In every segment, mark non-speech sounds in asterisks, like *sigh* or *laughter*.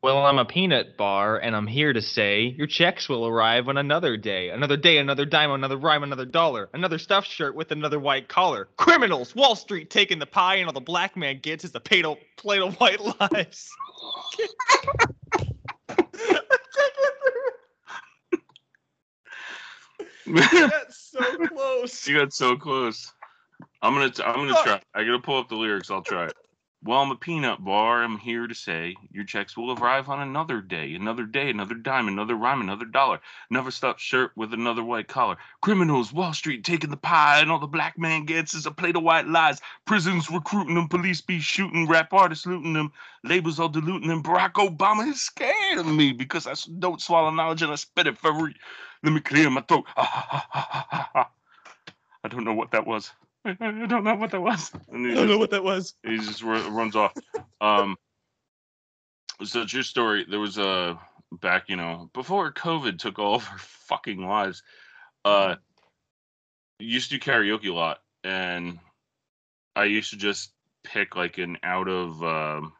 Well, I'm a peanut bar, and I'm here to say your checks will arrive on another day. Another day, another dime, another rhyme, another dollar. Another stuffed shirt with another white collar. Criminals, Wall Street taking the pie, and all the black man gets is a plate of, plate of white lies. *laughs* That's so close. You got so close. I'm gonna t- I'm gonna try. I gotta pull up the lyrics. I'll try it. Well, I'm a peanut bar. I'm here to say your checks will arrive on another day, another day, another dime, another rhyme, another dollar. Another stuffed shirt with another white collar. Criminals, Wall Street taking the pie, and all the black man gets is a plate of white lies. Prisons recruiting them, police be shooting, rap artists looting them, labels all diluting them. Barack Obama is scared of me because I don't swallow knowledge and I spit it for re- Let me clear my throat. *laughs* I don't know what that was. I don't know what that was. And I don't just- know what that was. he just ru- runs off. Um, so true story. There was a back, you know, before COVID took all of our fucking lives. Uh, used to do karaoke a lot, and I used to just pick like an out of um,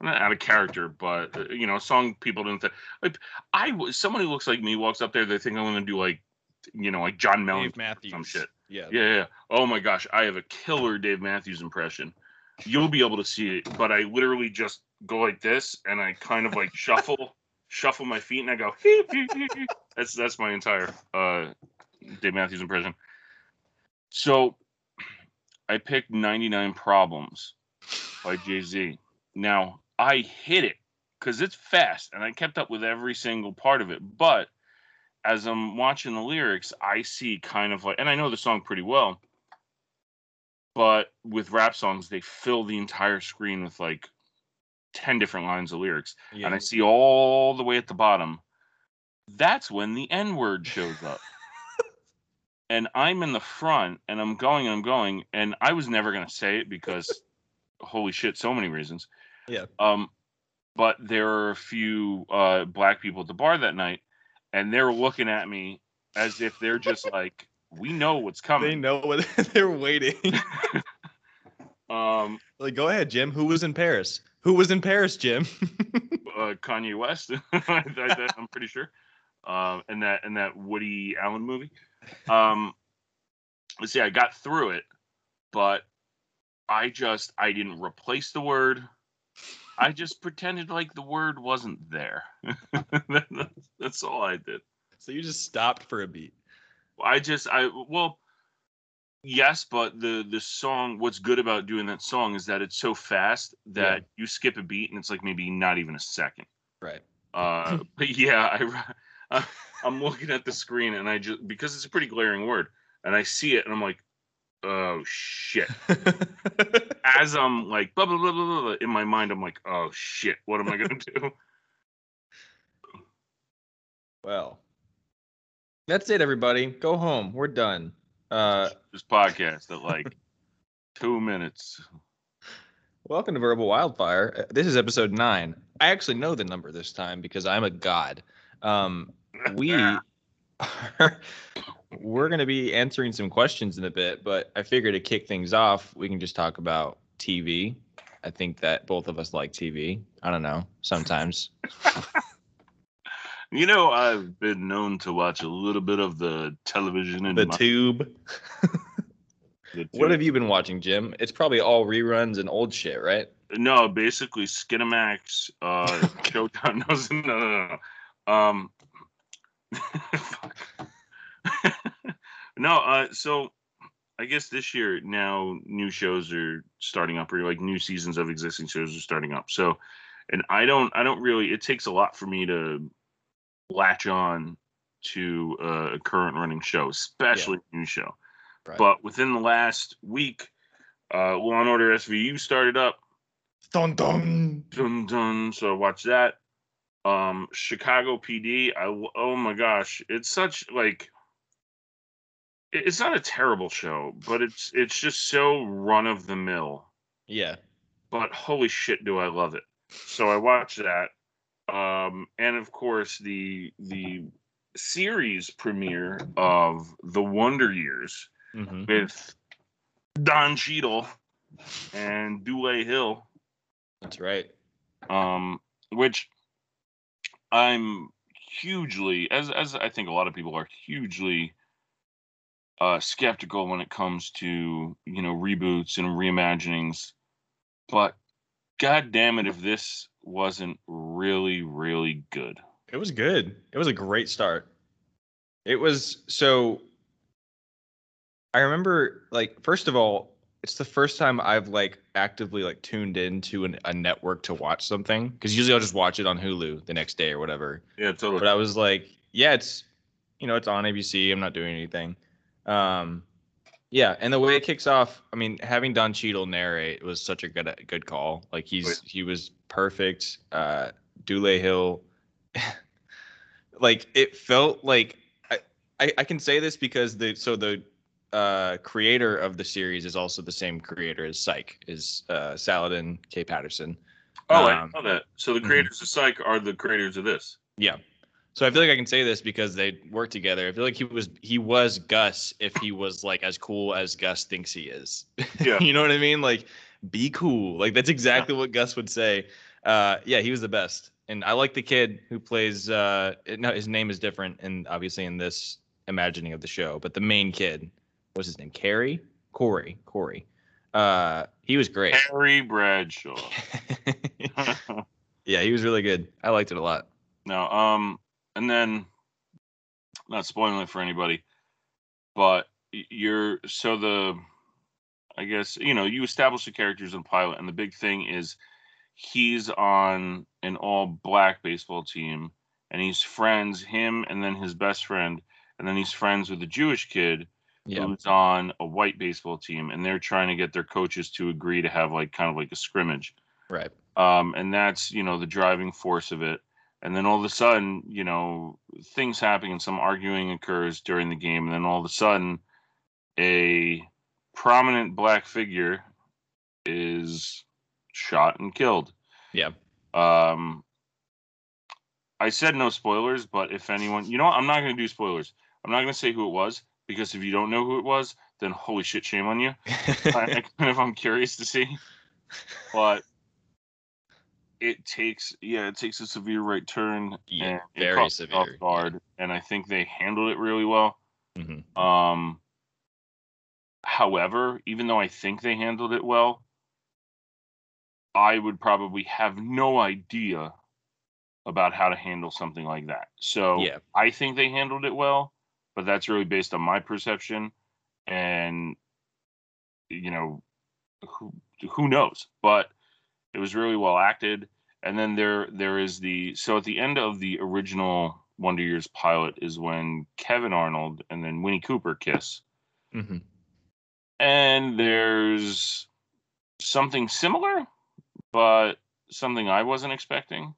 not out of character, but uh, you know, a song people didn't think. Like I was someone who looks like me walks up there, they think I'm gonna do like, you know, like John Mellon some shit. Yeah. Yeah, yeah. Oh my gosh, I have a killer Dave Matthews impression. You'll be able to see it, but I literally just go like this and I kind of like shuffle, *laughs* shuffle my feet and I go. that's that's my entire uh, Dave Matthews impression. So, I picked 99 Problems by Jay Z. Now I hit it because it's fast and I kept up with every single part of it, but as I'm watching the lyrics, I see kind of like, and I know the song pretty well, but with rap songs, they fill the entire screen with like 10 different lines of lyrics. Yeah. And I see all the way at the bottom, that's when the N word shows up. *laughs* and I'm in the front and I'm going and I'm going, and I was never going to say it because holy shit, so many reasons. Yeah. Um, but there are a few uh, black people at the bar that night, and they're looking at me as if they're just like, we know what's coming. they know what *laughs* they're waiting. *laughs* Um, like, go ahead, Jim. Who was in Paris? Who was in Paris, Jim? *laughs* uh, Kanye West, I, I, I'm pretty sure, um, and that and that Woody Allen movie. Um, let's see, I got through it, but I just I didn't replace the word. I just pretended like the word wasn't there. *laughs* That's all I did. so you just stopped for a beat. I just I well yes, but the the song what's good about doing that song is that it's so fast that Yeah. you skip a beat and it's like maybe not even a second. Right. Uh *laughs* but yeah, I I *laughs* I'm looking at the screen and I just because it's a pretty glaring word and I see it and I'm like oh shit. *laughs* As I'm like blah blah blah blah, blah in my mind I'm like oh shit, what am I going to do? well, that's it, everybody. Go home. We're done. Uh, this podcast at like *laughs* 2 minutes. welcome to Verbal Wildfire. Uh, This is episode nine. I actually know the number this time because I'm a god. Um, we *laughs* are, we're going to be answering some questions in a bit, but I figure to kick things off, we can just talk about TV. I think that both of us like TV. I don't know. Sometimes. *laughs* You know, I've been known to watch a little bit of the television in The my, tube. *laughs* the What have you been watching, Jim? It's probably all reruns and old shit, right? No, basically Skinamax, uh, *laughs* Showtime. No, no, no, no. Um. No, uh, so I guess this year now new shows are starting up, or like new seasons of existing shows are starting up. So, and I don't, I don't really. It takes a lot for me to latch on to uh, a current running show, especially a new show. Right. But within the last week, uh, Law and Order SVU started up. Dun dun. Dun dun. So I watched that. Um, Chicago PD. I oh my gosh, it's such like. It- It's not a terrible show, but it's it's just so run of the mill. Yeah. But holy shit, do I love it! So I watched that, um, and of course the the series premiere of The Wonder Years hmm with Don Cheadle and Dule Hill That's right. um, which I'm hugely, as as I think a lot of people are hugely uh, skeptical when it comes to you know reboots and reimaginings. But god damn it, if this wasn't really really good. It was good. It was a great start. It was so. I remember, like, first of all, it's the first time I've like actively like tuned into an, a network to watch something because usually I'll just watch it on Hulu the next day or whatever. Yeah, totally. But I was like, yeah, it's you know it's on ABC. I'm not doing anything. Um, yeah, and the way it kicks off, I mean, having Don Cheadle narrate was such a good good call. Like he's he was perfect. Uh, Dule Hill, *laughs* like it felt like I, I I can say this because the so the uh, creator of the series is also the same creator as Psych, is uh, Saladin K. Patterson. Oh, Um, I know that. So the mhm. creators of Psych are the creators of this. Yeah. So I feel like I can say this because they work together. I feel like he was he was Gus if he was like as cool as Gus thinks he is. *laughs* Yeah. you know what I mean? Like be cool. Like that's exactly what Gus would say. Uh yeah, he was the best. And I like the kid who plays uh no his name is different and obviously in this imagining of the show, but the main kid, what's his name? Carrie? Corey. Corey. Uh he was great. Harry Bradshaw. *laughs* *laughs* yeah, he was really good. I liked it a lot. no, um, and then not spoiling it for anybody, but you're so the, I guess you know you establish the characters in pilot, and the big thing is he's on an all black baseball team, and he's friends him and then his best friend, and then he's friends with a Jewish kid Yeah. who's on a white baseball team, and they're trying to get their coaches to agree to have like kind of like a scrimmage. Right. um, and that's you know the driving force of it. And then all of a sudden, you know, things happen and some arguing occurs during the game, and then all of a sudden, a prominent black figure is shot and killed. Yeah. Um, I said no spoilers, but if anyone, you know, what? I'm not going to do spoilers. I'm not going to say who it was because if you don't know who it was, then holy shit, shame on you. *laughs* I, I of I'm curious to see, but it takes yeah, it takes a severe right turn. Yeah, and it very me off severe, yeah. guard, and I think they handled it really well. Mhm. Um, however, even though I think they handled it well, I would probably have no idea about how to handle something like that. So Yeah. I think they handled it well, but that's really based on my perception, and you know, who who knows? But it was really well acted. And then there there is the so at the end of the original Wonder Years pilot is when Kevin Arnold and then Winnie Cooper kiss. Mhm. And there's something similar, but something I wasn't expecting.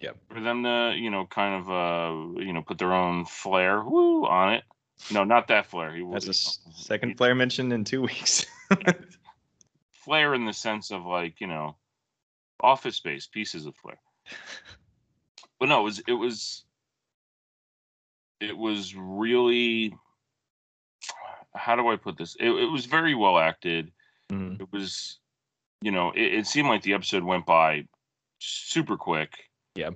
Yep. For them to, you know, kind of uh, you know, put their own flair woo on it. No, not that flair. He That's a s- second flair mentioned in two weeks. *laughs* flair in the sense of like, you know, office space, pieces of flair. But no, it was it was it was really how do I put this? It, it was very well acted. Mhm. It was, you know, it, it seemed like the episode went by super quick. Yeah.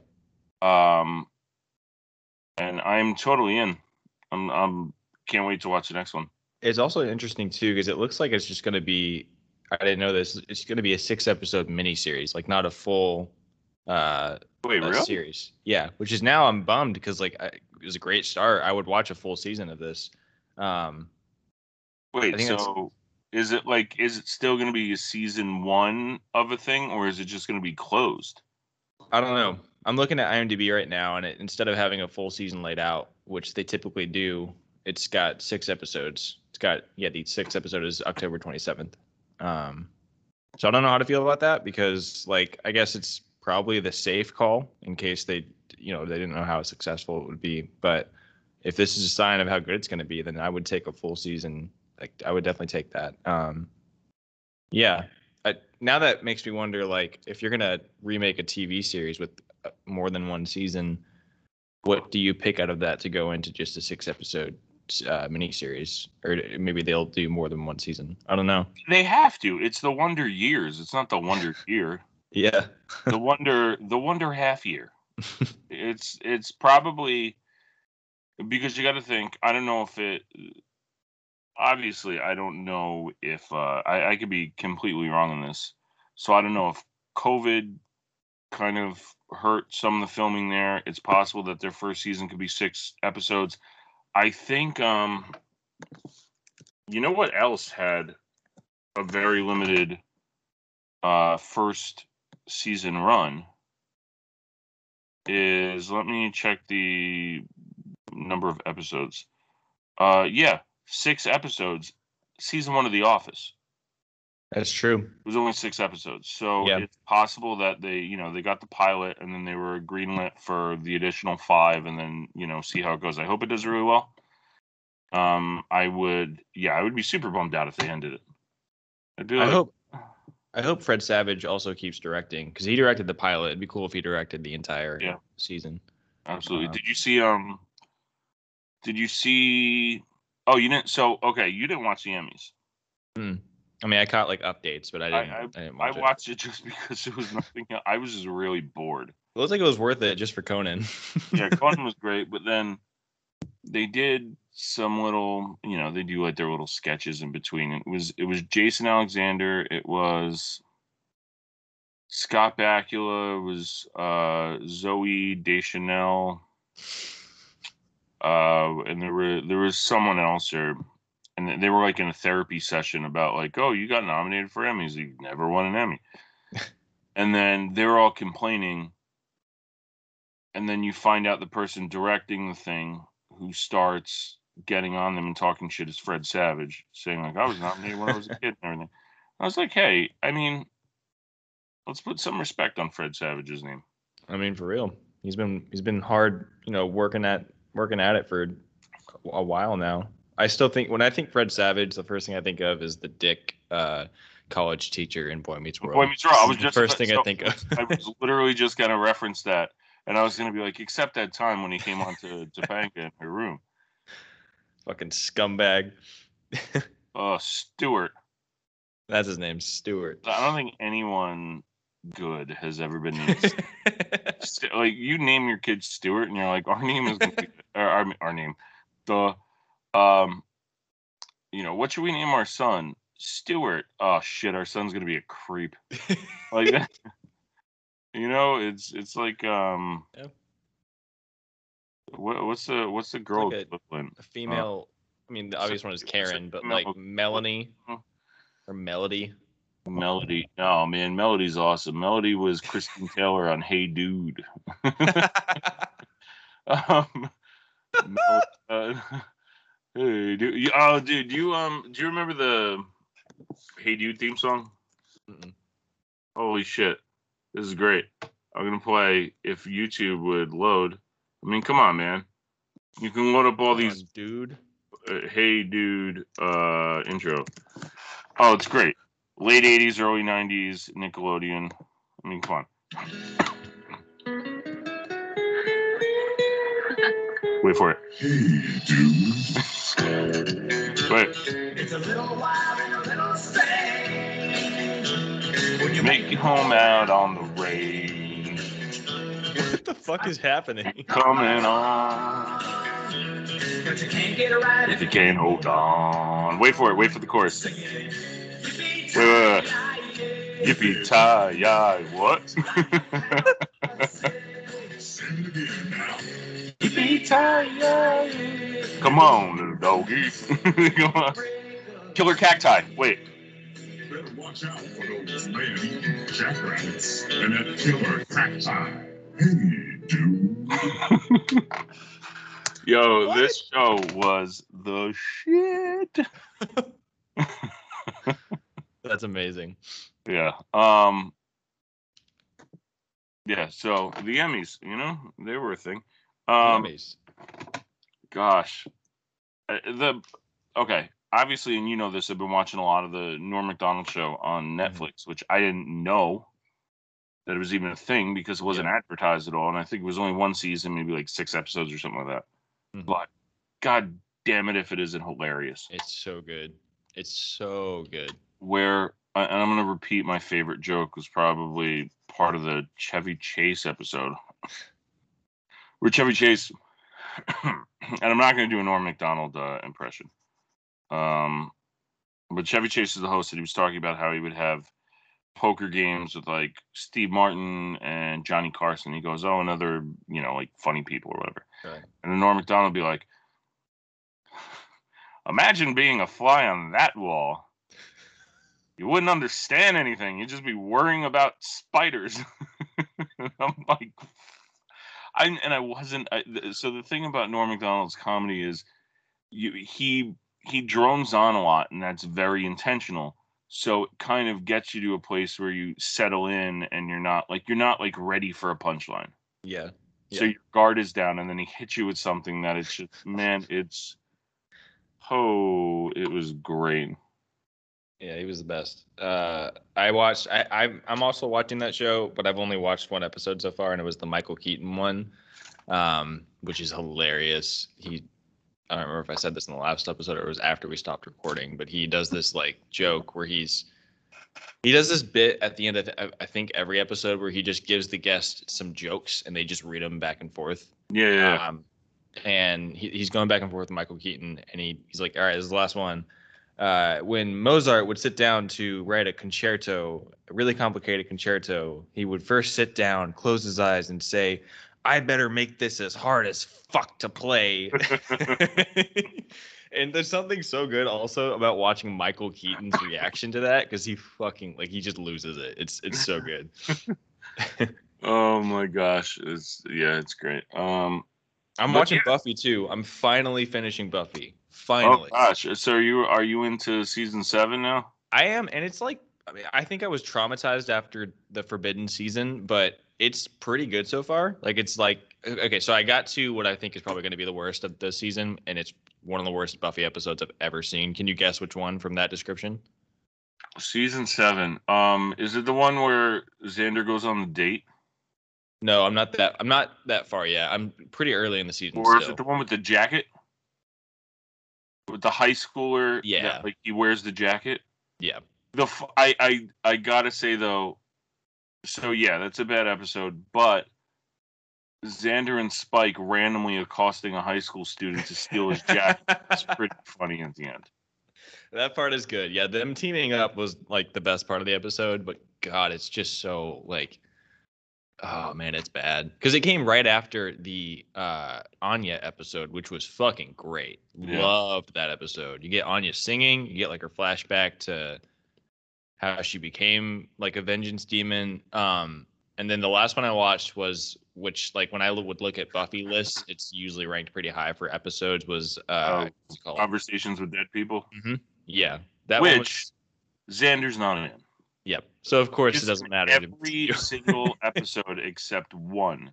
Um, and I'm totally in. I'm I'm can't wait to watch the next one. It's also interesting too because it looks like it's just going to be. I didn't know this. It's going to be a six episode miniseries, like not a full uh, Wait, uh, really? series. Yeah, which is now I'm bummed because like I, it was a great start. I would watch a full season of this. Um, Wait, I think that's- so is it like is it still going to be a season one of a thing, or is it just going to be closed? I don't know. I'm looking at IMDb right now, and it, instead of having a full season laid out, which they typically do, it's got six episodes. It's got yeah, the sixth episode is October 27th. Um, so I don't know how to feel about that because like I guess it's probably the safe call in case they you know they didn't know how successful it would be. But if this is a sign of how good it's going to be, then I would take a full season. Like I would definitely take that. Um, yeah. I, now that makes me wonder, like, if you're gonna remake a TV series with uh, more than one season, what do you pick out of that to go into just a six episode uh, miniseries, or maybe they'll do more than one season? I don't know. They have to. It's the Wonder Years. It's not the Wonder *laughs* Year. Yeah. The Wonder the Wonder Half Year. *laughs* it's it's probably because you got to think. I don't know if it. Obviously, I don't know if uh, I, I could be completely wrong on this. So I don't know if COVID kind of hurt some of the filming there. It's possible that their first season could be six episodes. I think. um You know what else had a very limited uh first season run is let me check the number of episodes. Uh yeah, 6 episodes. Season 1 of The Office. That's true. It was only 6 episodes. So Yeah. it's possible that they, you know, they got the pilot and then they were greenlit for the additional 5 and then, you know, see how it goes. I hope it does really well. Um I would yeah, I would be super bummed out if they ended it. I'd be I hope. I hope Fred Savage also keeps directing because he directed the pilot. It'd be cool if he directed the entire Yeah. season. Absolutely. Uh, did you see um did you see oh you didn't so okay, you didn't watch the Emmys. I mean, I caught like updates, but I I- didn't. I, didn't I watch it. watched it just *laughs* because it was nothing. I was just really bored. It looks like it was worth it just for Conan. *laughs* Yeah, Conan was great, but then they did some little you know, they do like their little sketches in between. It was it was Jason Alexander, it was Scott Bakula, it was uh Zooey Deschanel, uh, and there were there was someone else there, and they were like in a therapy session about like, oh, you got nominated for Emmys, you never won an Emmy, *laughs* and then they're all complaining, and then you find out the person directing the thing who starts getting on them and talking shit is Fred Savage, saying like, I was nominated when I was a kid and everything. I was like, hey, I mean, let's put some respect on Fred Savage's name. I mean, for real, he's been he's been hard, you know, working at working at it for a while now. I still think when I think Fred Savage, the first thing I think of is the dick uh, college teacher in Boy Meets World. Boy Meets World. I was The just first thing so- I think of. I was *laughs* literally just gonna reference that, and I was gonna be like, except that time when he came on to *laughs* Topanga in her room. Fucking scumbag. Uh, *laughs* Stewart. That's his name, Stewart. I don't think anyone good has ever been named. Like you name your kid Stewart, and you're like, our name is, or our, our name, the, um, you know, what should we name our son? Stewart. Oh shit, our son's gonna be a creep. *laughs* Like that. *laughs* You know, it's it's like um. Yeah. What, what's the what's the girl like a- equivalent? a female. I mean, the obvious one is Karen, but like Melanie Mhm. or Melody. Melody. Oh man, Melody's awesome. Melody was Kristen Taylor on Hey Dude. *laughs* um, Mel- uh, hey dude. you- Oh dude, you um do you remember the Hey Dude theme song? Mm-mm. Holy shit. This is great. I'm gonna play if YouTube would load. I mean, come on, man. You can load up all Come these on, dude. uh, hey dude uh intro oh it's great late 80s early 90s nickelodeon i mean come on *laughs* wait for it Hey, dude. Wait It's a little wild and a little strange. When you make it home out on the range What the fuck is happening? coming on but you can't get if you can't hold on wait for it wait for the chorus Wait, wait, wait. yippee tie yi what *laughs* Sing it again now. yippee tie yi come on little doggy *laughs* come on killer cacti wait better watch out for those man-eating jackrabbits *laughs* and that killer cacti. Hey, dude. Yo, What? this show was the shit. *laughs* That's amazing. Yeah. Um. Yeah. So the Emmys, you know, they were a thing. Um. Gosh. Uh, The okay. Obviously, and you know this. I've been watching a lot of the Norm Macdonald show on Netflix, which I didn't know that it was even a thing because it wasn't advertised at all. And I think it was only one season, maybe like six episodes or something like that. Mhm. But god damn it, if it isn't hilarious. It's so good. It's so good. where and I'm going to repeat my favorite joke was probably part of the Chevy Chase episode *laughs* where Chevy Chase, *clears throat* and I'm not going to do a Norm Macdonald uh, impression. Um, but Chevy Chase is the host, and he was talking about how he would have poker games with like Steve Martin and Johnny Carson. He goes, "Oh, another you know like funny people or whatever." Right. And then Norm Macdonald would be like, "Imagine being a fly on that wall." You wouldn't understand anything. You'd just be worrying about spiders. *laughs* I'm like, I and I wasn't. I, so the thing about Norm Macdonald's comedy is, you he he drones on a lot, and that's very intentional. So it kind of gets you to a place where you settle in, and you're not like you're not like ready for a punchline. Yeah. So your guard is down, and then he hits you with something that it's just man, it's oh, it was great. Yeah, he was the best. Uh, I watched. I, I'm I'm also watching that show, but I've only watched one episode so far, and it was the Michael Keaton one, um, which is hilarious. He, I don't remember if I said this in the last episode or it was after we stopped recording, but he does this like joke where he's he does this bit at the end of I- think every episode where he just gives the guest some jokes and they just read them back and forth. Yeah, yeah, yeah. Um, and he, he's going back and forth with Michael Keaton, and he, he's like, "All right, this is the last one." Uh, when Mozart would sit down to write a concerto, a really complicated concerto, he would first sit down, close his eyes, and say, "I better make this as hard as fuck to play." *laughs* and there's something so good also about watching Michael Keaton's reaction to that because he fucking like he just loses it. It's it's so good. *laughs* Oh my gosh, it's yeah, it's great. Um, I'm watching yeah. Buffy too. I'm finally finishing Buffy. Oh gosh, so are you are you into season seven now? I am, and it's like I mean, I think I was traumatized after the Forbidden season, but it's pretty good so far. Like it's like okay, so I got to what I think is probably going to be the worst of the season, and it's one of the worst Buffy episodes I've ever seen. Can you guess which one from that description? Season seven. Um, is it the one where Xander goes on the date, No, I'm not that. I'm not that far yet. I'm pretty early in the season or is still. it the one with the jacket? With the high schooler, that, Yeah. like he wears the jacket. yeah, The f- I I I gotta say though, so yeah, that's a bad episode, but Xander and Spike randomly accosting a high school student to steal his jacket is *laughs* pretty funny at the end. that part is good. Yeah, them teaming up was like the best part of the episode, but God, it's just so like, oh man, it's bad because it came right after the uh Anya episode, which was fucking great. Yeah. Loved that episode. You get Anya singing, you get like her flashback to how she became like a vengeance demon. Um, and then the last one I watched was which like when I would look at Buffy lists, it's usually ranked pretty high for episodes. Was uh, Oh, what's it called? Conversations with dead people, Mm-hmm. yeah, that one was- which Xander's not in. Yep. So of course Just it doesn't matter. Every single *laughs* episode except one.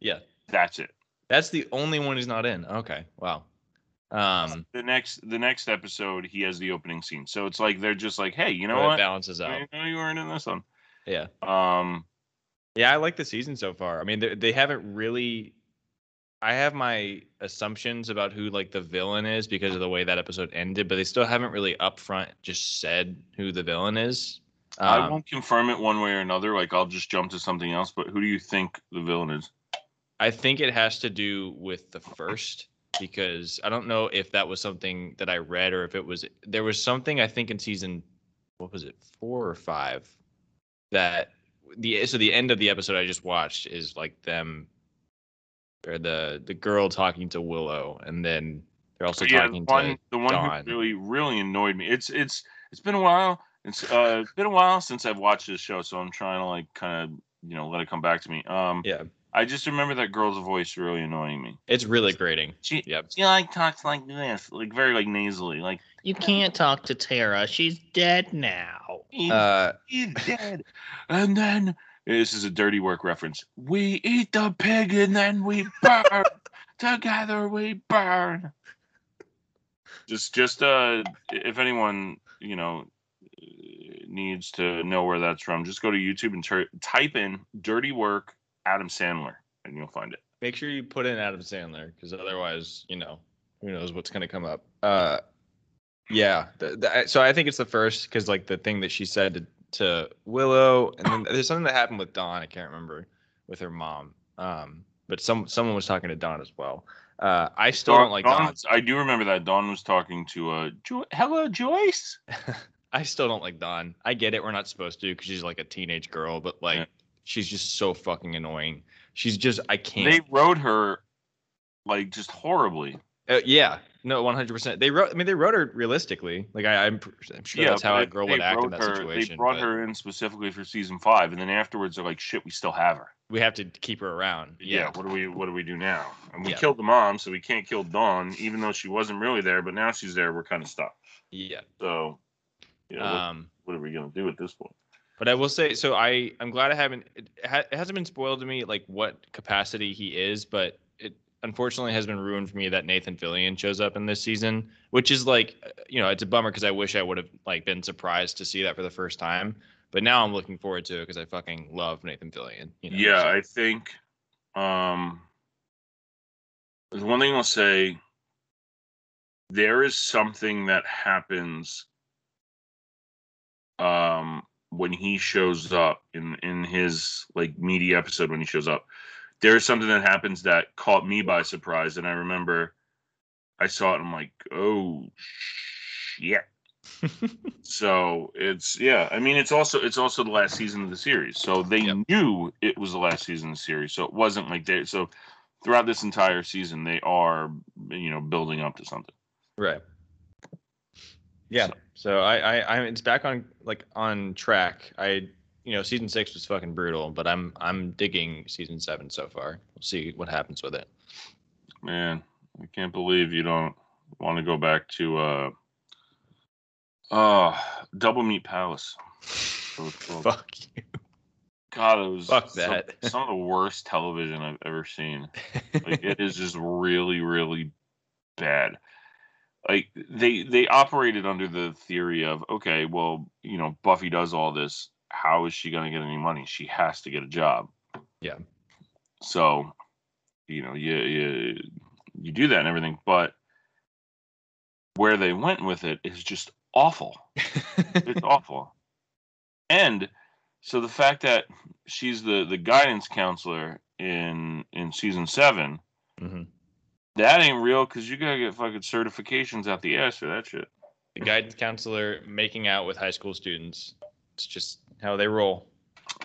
Yeah. That's it. That's the only one he's not in. Okay. Wow. Um, The next the next episode he has the opening scene. So it's like they're just like, hey, you know it what? balances out. I know you weren't in this one. Yeah. Um Yeah, I like the season so far. I mean, they, they haven't really. I have my assumptions about who like the villain is because of the way that episode ended, but they still haven't really upfront just said who the villain is. I Um, won't confirm it one way or another. Like I'll just jump to something else. But who do you think the villain is? I think it has to do with the first because I don't know if that was something that I read or if it was there was something I think in season what was it four or five that the so the end of the episode I just watched is like them or the the girl talking to Willow and then they're also yeah, the talking one to the one Dawn. who really really annoyed me. It's it's it's been a while. It's uh it's been a while since I've watched this show, so I'm trying to like kind of you know let it come back to me. Um yeah I just remember that girl's voice really annoying me. it's really grating She Yep. she like talks like this, like very like nasally, like You can't talk to Tara. She's dead now. he's, uh he's dead. And then this is a dirty work reference. We eat the pig and then we burn. *laughs* Together we burn. Just just uh if anyone, you know, needs to know where that's from, just go to YouTube and tur type in dirty work Adam Sandler and you'll find it. make sure you put in Adam Sandler because otherwise, you know, who knows what's gonna come up. Uh, yeah. The, the, so I think it's the first because like the thing that she said to, to Willow, and then there's something that happened with Dawn. I can't remember with her mom. Um, but some someone was talking to Dawn as well. Uh, I still don't like Dawn. I do remember that Dawn was talking to uh, jo- hello Joyce. *laughs* I still don't like Dawn. I get it. We're not supposed to because she's like a teenage girl, but like Yeah. she's just so fucking annoying. She's just I can't. They wrote her like just horribly. Uh, yeah, no, one hundred percent. They wrote. I mean, they wrote her realistically. Like I, I'm, I'm sure that's how a girl would act in that her- situation. They brought but her in specifically for season five, and then afterwards they're like, "Shit, we still have her." We have to keep her around. Yeah. Yeah, What do we What do we do now? And we Yeah. killed the mom, so we can't kill Dawn, even though she wasn't really there. But now she's there. We're kind of stuck. yeah. So, yeah, what, Um, what are we gonna do at this point? But I will say, so I I'm glad I haven't. It, ha, it hasn't been spoiled to me like what capacity he is, but it unfortunately has been ruined for me that Nathan Fillion shows up in this season, which is like, uh, you know, it's a bummer because I wish I would have like been surprised to see that for the first time. But now I'm looking forward to it because I fucking love Nathan Fillion. You know, yeah, so- I think um there's one thing I'll say. There is something that happens um when he shows up in in his like media episode when he shows up. There's something that happens that caught me by surprise, and I remember I saw it and I'm like, oh shit. *laughs* so it's yeah i mean it's also it's also the last season of the series so they Yep. knew it was the last season of the series so it wasn't like they so throughout this entire season they are you know building up to something Right. Yeah. So I, I, I, it's back on like on track. I, you know, season six was fucking brutal, but I'm, I'm digging season seven so far. We'll see what happens with it. man i can't believe you don't want to go back to uh uh double meat palace That was called. Fuck you. god it was Fuck some- that. some of the worst television i've ever seen *laughs* like it is just really really bad like they they operated under the theory of okay well you know buffy does all this how is she going to get any money? She has to get a job. Yeah. so you know you you you do that and everything but where they went with it is just awful. It's *laughs* awful. And so the fact that she's the the guidance counselor in in season seven hmm that ain't real because you gotta get fucking certifications out the ass for that shit. The guidance counselor making out with high school students. It's just how they roll.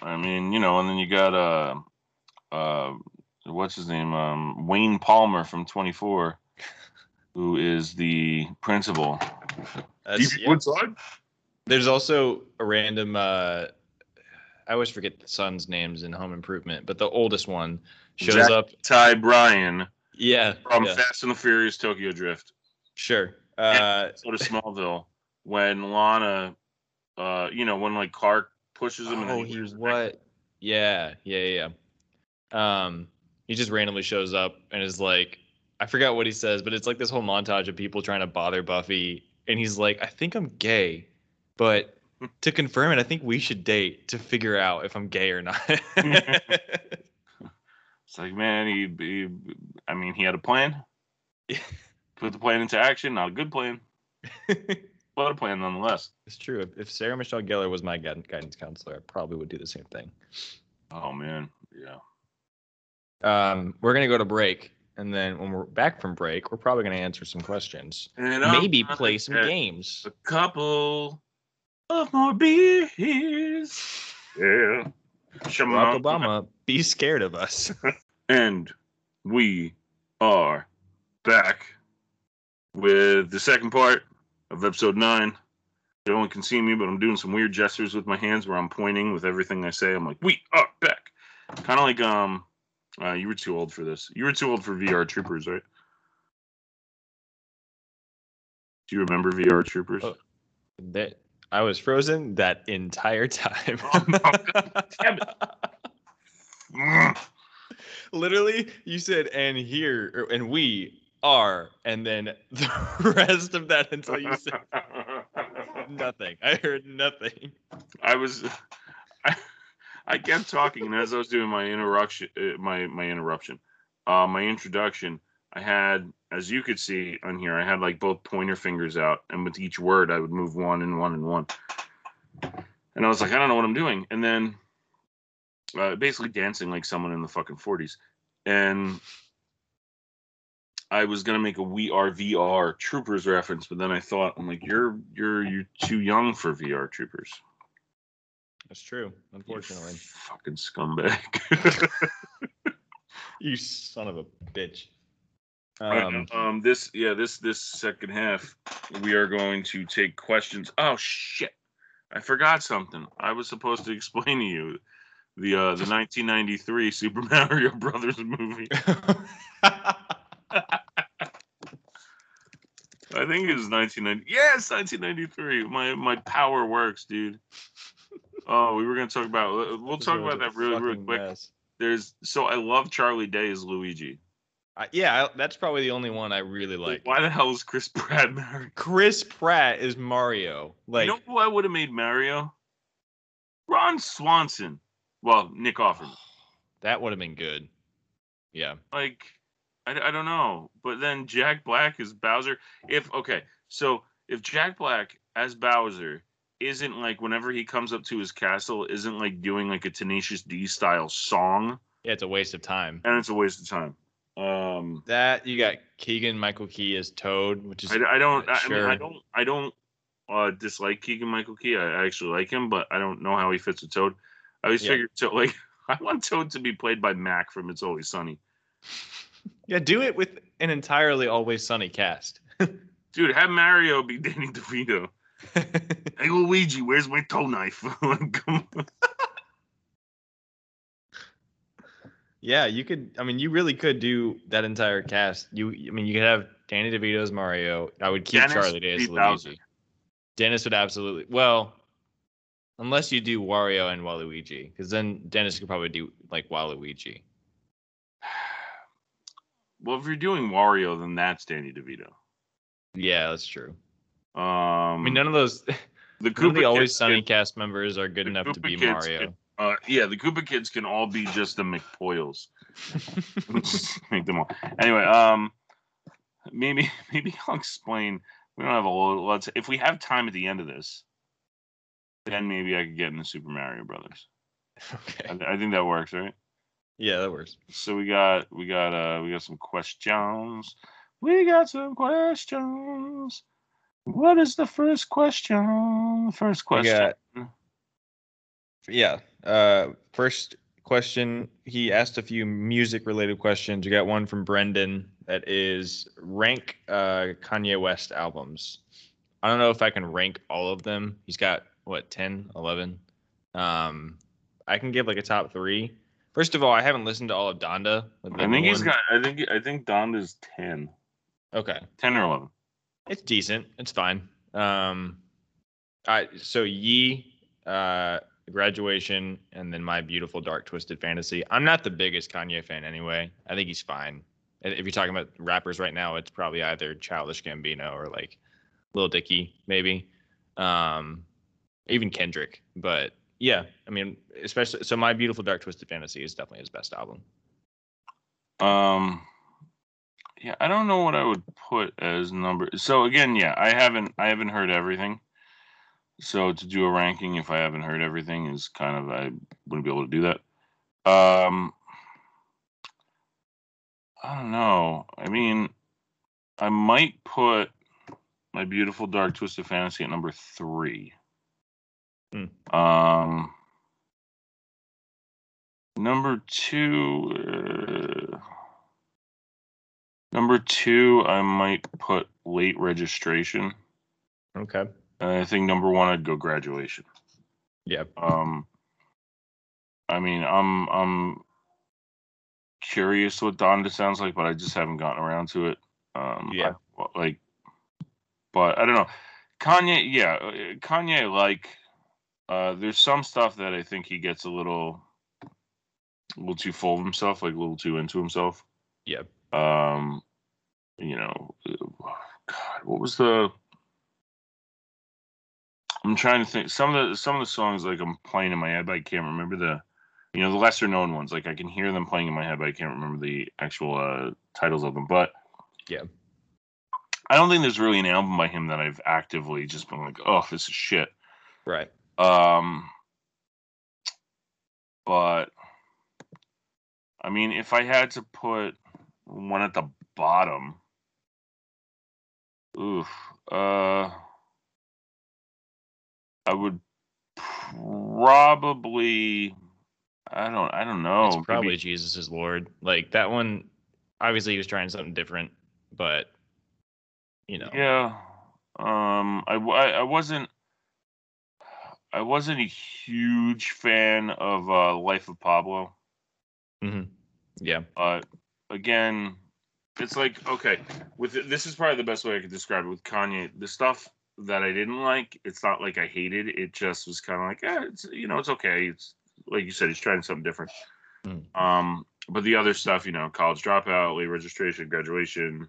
I mean, you know, and then you got uh, uh, what's his name? Um, Wayne Palmer from 24, *laughs* who is the principal. That's, yeah. Woodside. There's also a random. uh I always forget the son's names in Home Improvement, but the oldest one shows Jack- up. Ty Bryan Yeah, from yeah, Fast and the Furious Tokyo Drift. sure. Uh, So to Smallville when Lana, uh, you know, when like Clark pushes him. and oh, he what? Yeah, yeah, yeah. yeah. Um, he just randomly shows up and is like, I forgot what he says, but it's like this whole montage of people trying to bother Buffy, and he's like, I think I'm gay, but *laughs* to confirm it, I think we should date to figure out if I'm gay or not. *laughs* *laughs* It's like, man, he, he I mean, he had a plan. Put the plan into action. Not a good plan, *laughs* but a plan nonetheless. it's true. If, if Sarah Michelle Gellar was my guidance counselor, I probably would do the same thing. Oh man, yeah. Um, we're gonna go to break, and then when we're back from break, we're probably gonna answer some questions. And Maybe gonna play some games. A couple of more beers. Yeah. Barack Shema. Obama, be scared of us. *laughs* And we are back with the second part of episode nine. No one can see me, but I'm doing some weird gestures with my hands where I'm pointing with everything I say. I'm like, we are back. Kind of like um uh, you were too old for this. You were too old for VR Troopers, right? Do you remember VR Troopers? Oh. that I was frozen that entire time. *laughs* Oh, no, damn Mm. *laughs* Literally, you said "and here" or, and we are, and then *laughs* the rest of that until you said nothing. I heard nothing. I was, I, *laughs* I kept talking, and as I was doing my interruption, uh, my my interruption, uh, my introduction, I had, as you could see on here, I had like both pointer fingers out, and with each word, I would move one and one and one, and I was like, I don't know what I'm doing, and then, uh, basically dancing like someone in the fucking 40s, and I was gonna make a We Are VR Troopers reference, but then I thought I'm like, you're you're you're too young for VR Troopers. That's true. You Unfortunately, fucking scumbag. *laughs* you son of a bitch. Um, um, this yeah, this this second half, we are going to take questions. Oh shit, I forgot something. I was supposed to *laughs* explain to you the uh the 1993 *laughs* Super Mario Brothers movie. *laughs* I think it was 1990. Yes, 1993. My my power works, dude. Oh, we were gonna talk about. We'll talk about that really, really quick. mess. There's so I love Charlie Day as Luigi. I- yeah, I- that's probably the only one I really like. Why the hell is Chris Pratt *laughs* married? Chris Pratt is Mario. Like, you know who I would have made Mario? Ron Swanson. Well, Nick Offerman. *sighs* that would have been good. Yeah. Like, I, I don't know. But then Jack Black is Bowser. If okay, so if Jack Black as Bowser isn't like whenever he comes up to his castle, isn't like doing like a Tenacious D style song, Yeah, it's a waste of time. and it's a waste of time. Um, That you got Keegan Michael Key as Toad, which is I, I don't. I, I mean, I don't. I don't uh, dislike Keegan Michael Key. I, I actually like him, but I don't know how he fits with Toad. I always Yeah. figured so. Like, *laughs* I want Toad to be played by Mac from It's Always Sunny. yeah. Do it with an entirely Always Sunny cast. *laughs* Dude, have Mario be *laughs* Danny DeVito. Hey Luigi, where's my toe knife? Come on. yeah, you could. I mean, you really could do that entire cast. You, I mean, you could have Danny DeVito as Mario. I would keep Dennis Charlie Day as would be Bowser. Luigi. Dennis would absolutely. Well, unless you do Wario and Waluigi, because then Dennis could probably do like Waluigi. *sighs* Well, if you're doing Wario, then that's Danny DeVito. Yeah, that's true. Um, I mean, none of those. *laughs* the Koopa the Always kids Sunny can- cast members are good enough to be Mario. can- uh, yeah, the Koopa kids can all be just the McPoyles. *laughs* Make them all. Anyway, um, maybe *laughs* maybe I'll explain. We don't have a lot. Let's if we have time at the end of this, then maybe I could get into Super Mario Brothers. *laughs* I, okay. th- I think that works, right? Yeah, that works. So we got we got uh we got some questions. We got some questions. What is the first question? First question. got- Yeah. Uh, first question. He asked a few music related questions. We got one from Brendan that is rank uh, Kanye West albums. I don't know if I can rank all of them. He's got what 10, 11. Um, I can give like a top three. First of all, I haven't listened to all of Donda. I think he's one. got. I think I think Donda's ten. Okay. 10 or eleven. It's decent. It's fine. Um, I so Yee, uh, graduation, and then my beautiful dark twisted fantasy. I'm not the biggest Kanye fan anyway. I think he's fine. If you're talking about rappers right now, it's probably either Childish Gambino or like Lil Dicky, maybe. Um, even Kendrick. But yeah, I mean, especially so my beautiful dark twisted fantasy is definitely his best album. Um, yeah, I don't know what I would put as number. So again, yeah, I haven't I haven't heard everything. So to do a ranking, if I haven't heard everything, is kind of I wouldn't be able to do that. Um, I don't know. I mean, I might put my beautiful dark twisted fantasy at number three. Hmm. Um, number two. Uh, number two, I might put late registration. Okay. And I think number one, I'd go graduation. Yeah. Um, I mean, I'm I'm curious what Donda sounds like, but I just haven't gotten around to it. Um, Yeah. I- like, but I don't know. Kanye, yeah, uh, Kanye. Like, uh, there's some stuff that I think he gets a little, a little too full of himself, like a little too into himself. Yeah. Um, you know, God, what was the? I'm trying to think. Some of the some of the songs like I'm playing in my head, but I can't remember the, you know, the lesser known ones. Like I can hear them playing in my head, but I can't remember the actual uh, titles of them. But Yeah. I don't think there's really an album by him that I've actively just been like, oh, this is shit. Right. Um, but I mean, if I had to put one at the bottom, oof, uh, I would probably, I don't, I don't know. it's maybe- probably Jesus is Lord. Like that one, obviously he was trying something different, but you know, Yeah. Um, I. I wasn't, I wasn't a huge fan of uh, Life of Pablo. mhm. yeah, Uh, again, it's like okay, with this is probably the best way I could describe it. With Kanye, the stuff that I didn't like, it's not like I hated. It just was kind of like, eh, it's you know, it's okay. It's like you said, he's trying something different. Mm. Um, but the other stuff, you know, college dropout, late registration, graduation,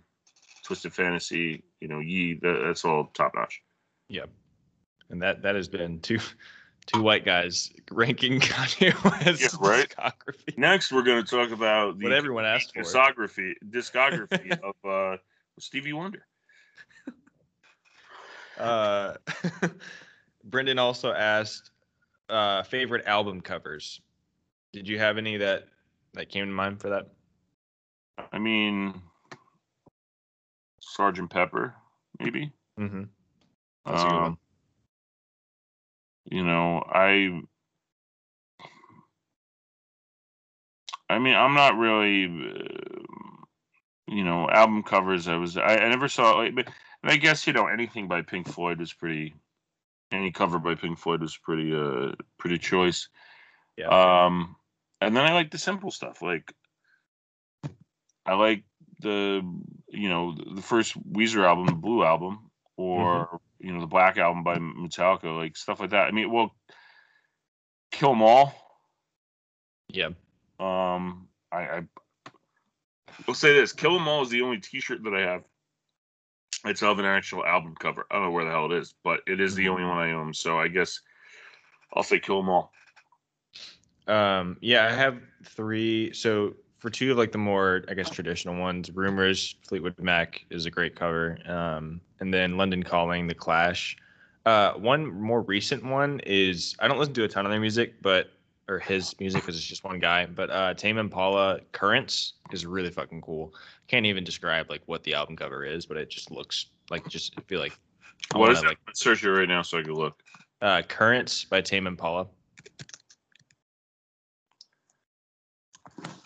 twisted fantasy, you know, ye, that, that's all top notch. yeah, and that that has been two two white guys ranking *laughs* Kanye West's Yeah, right? discography. Next, we're going to talk about the What everyone asked for. discography discography *laughs* of uh, Stevie Wonder. Uh, *laughs* Brendan also asked uh, favorite album covers. Did you have any that that came to mind for that? I mean, Sergeant Pepper, maybe. Mm-hmm. That's a good Um, one. You know, I. I mean, I'm not really, uh, you know, album covers. I was, I, I never saw, like, but I guess you know anything by Pink Floyd was pretty. Any cover by Pink Floyd was pretty, uh, pretty choice. Yeah. Um, and then I like the simple stuff. Like, I like the, you know, the first Weezer album, the Blue album, or you know, the Black album by Metallica, like stuff like that. I mean, well, Kill 'Em All. yeah. Um, I, I will say this: Kill 'Em All is the only T-shirt that I have. It's of an actual album cover. I don't know where the hell it is, but it is the only one I own. So I guess I'll say Kill 'Em All. Um, yeah, I have three. So for two of like the more, I guess, traditional ones, Rumors, Fleetwood Mac is a great cover. Um, and then London Calling, The Clash. Uh, one more recent one is I don't listen to a ton of their music, but or his music because it's just one guy. But uh, Tame Impala Currents is really fucking cool. Can't even describe like what the album cover is, but it just looks like just I feel like I What wanna, is that? like Let's search it right now so I can look. uh, Currents by Tame Impala.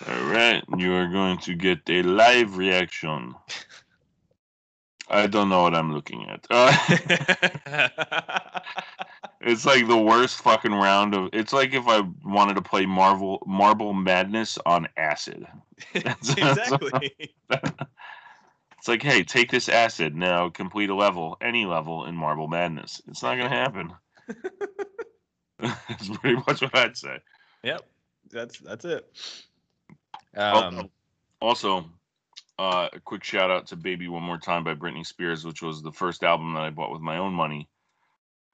All right, you are going to get a live reaction. I don't know what I'm looking at. Uh, *laughs* it's like the worst fucking round of. It's like if I wanted to play Marvel Marble Madness on acid. *laughs* Exactly. It's like, hey, take this acid now, complete a level, any level in Marble Madness. It's not gonna happen. *laughs* That's pretty much what I'd say. Yep, that's that's it. Um, Also, uh, a quick shout out to "Baby One More Time" by Britney Spears, which was the first album that I bought with my own money,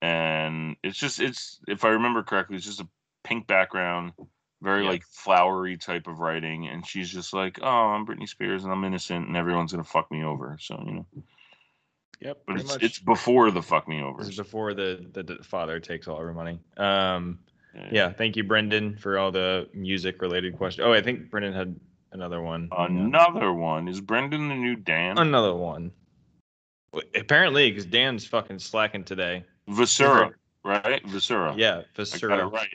and it's just it's if I remember correctly, it's just a pink background, very Yeah. like flowery type of writing, and she's just like, "Oh, I'm Britney Spears and I'm innocent, and everyone's gonna fuck me over." So you know, yep, but it's much. it's before the fuck me over. Is before the, the the father takes all our money. Um, yeah, thank you, Brendan, for all the music related questions. Oh, I think Brendan had another one. Another one is Brendan the new Dan Another one. Apparently, because Dan's fucking slacking today. Vasura, right? Vasura. Yeah, I got it Vasura. right.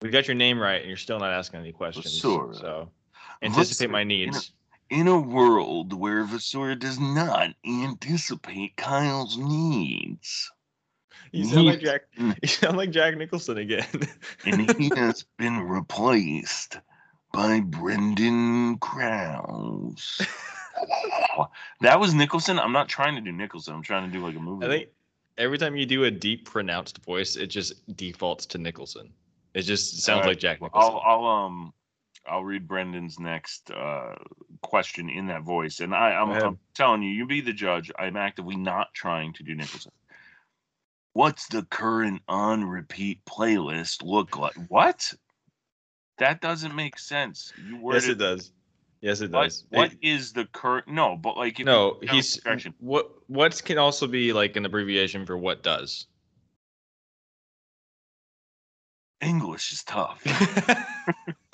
We got your name right, and you're still not asking any questions. Vasura. So anticipate my needs. In a world where Vasura does not anticipate Kyle's needs, *laughs* You sound like Jack. *laughs* You sound like Jack Nicholson again. *laughs* and he has been replaced by Brendan Krause. that was Nicholson. I'm not trying to do Nicholson. I'm trying to do like a movie. I think every time you do a deep pronounced voice, it just defaults to Nicholson. It just sounds Alright, like Jack Nicholson. I'll, I'll um I'll read Brendan's next uh question in that voice, and I, I'm, I'm telling you, you be the judge. I'm actively not trying to do Nicholson. What's the current on repeat playlist look like? What? That doesn't make sense. You yes, it does. Yes, it What, does. what It- is the current? No, but like no, you have a he's what. What can also be like an abbreviation for what does. English is tough. *laughs*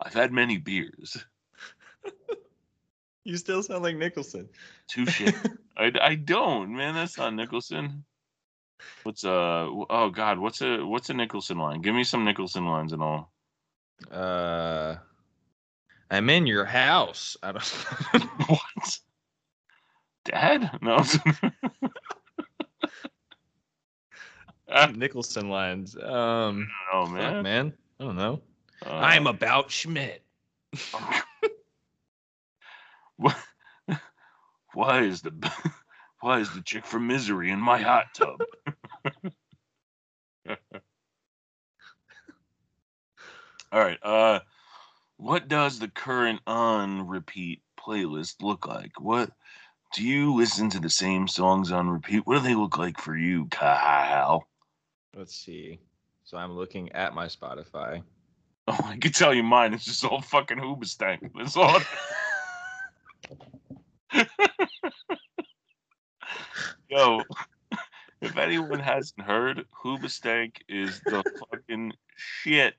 I've had many beers. You still sound like Nicholson. Touche. *laughs* I, I don't, man. That's not Nicholson. What's uh oh god, what's a what's a Nicholson line? Give me some Nicholson lines and all. Uh, I'm in your house. I don't. *laughs* *laughs* what? Dad? No. Nicholson lines. Um, don't know, fuck, man. man. I don't know. Uh, I'm about Schmidt. Wh- *laughs* Why is the *laughs* why is the chick from Misery in my hot tub? *laughs* All right. Uh, what does the current on repeat playlist look like? What do you listen to the same songs on repeat? What do they look like for you, Kyle? Let's see. So I'm looking at my Spotify. Oh, I can tell you mine. It's just all fucking Hoobastank. That's all. Yo, if anyone hasn't heard, Hoobastank is the fucking shit.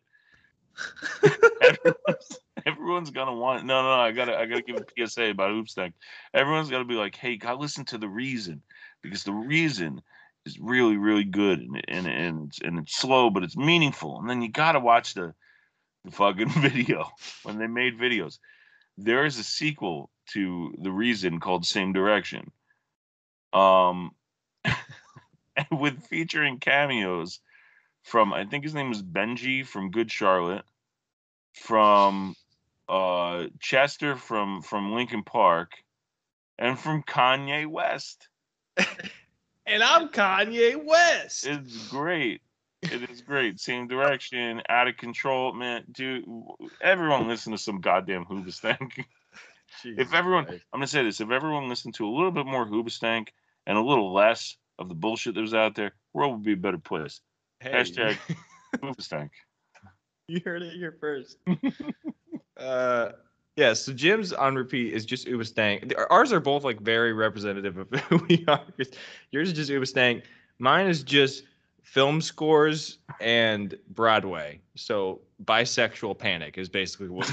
*laughs* everyone's, everyone's gonna want. No, no, I gotta, I gotta give a PSA about Hoobastank. Everyone's gotta be like, hey, gotta listen to the reason because the reason is really, really good and and and it's and it's slow, but it's meaningful. And then you gotta watch the the fucking *laughs* video when they made videos. There is a sequel to the reason called Same Direction. Um, *laughs* with featuring cameos from I think his name is Benji from Good Charlotte, from uh Chester from from Linkin Park, and from Kanye West. *laughs* And I'm Kanye West. It's great. It is great. Same direction, out of control, man. Dude, everyone listen to some goddamn *laughs* Hoobastank. if everyone, I'm gonna say this: if everyone listened to a little bit more Hoobastank and a little less of the bullshit that was out there, world would be a better place. hey, Hashtag *laughs* Hoobastank. you heard it here first. *laughs* uh, yeah. So Jim's on repeat is just Uba Ours are both like very representative of *laughs* who we are. Yours is just Uba Mine is just film scores and Broadway. So bisexual panic is basically what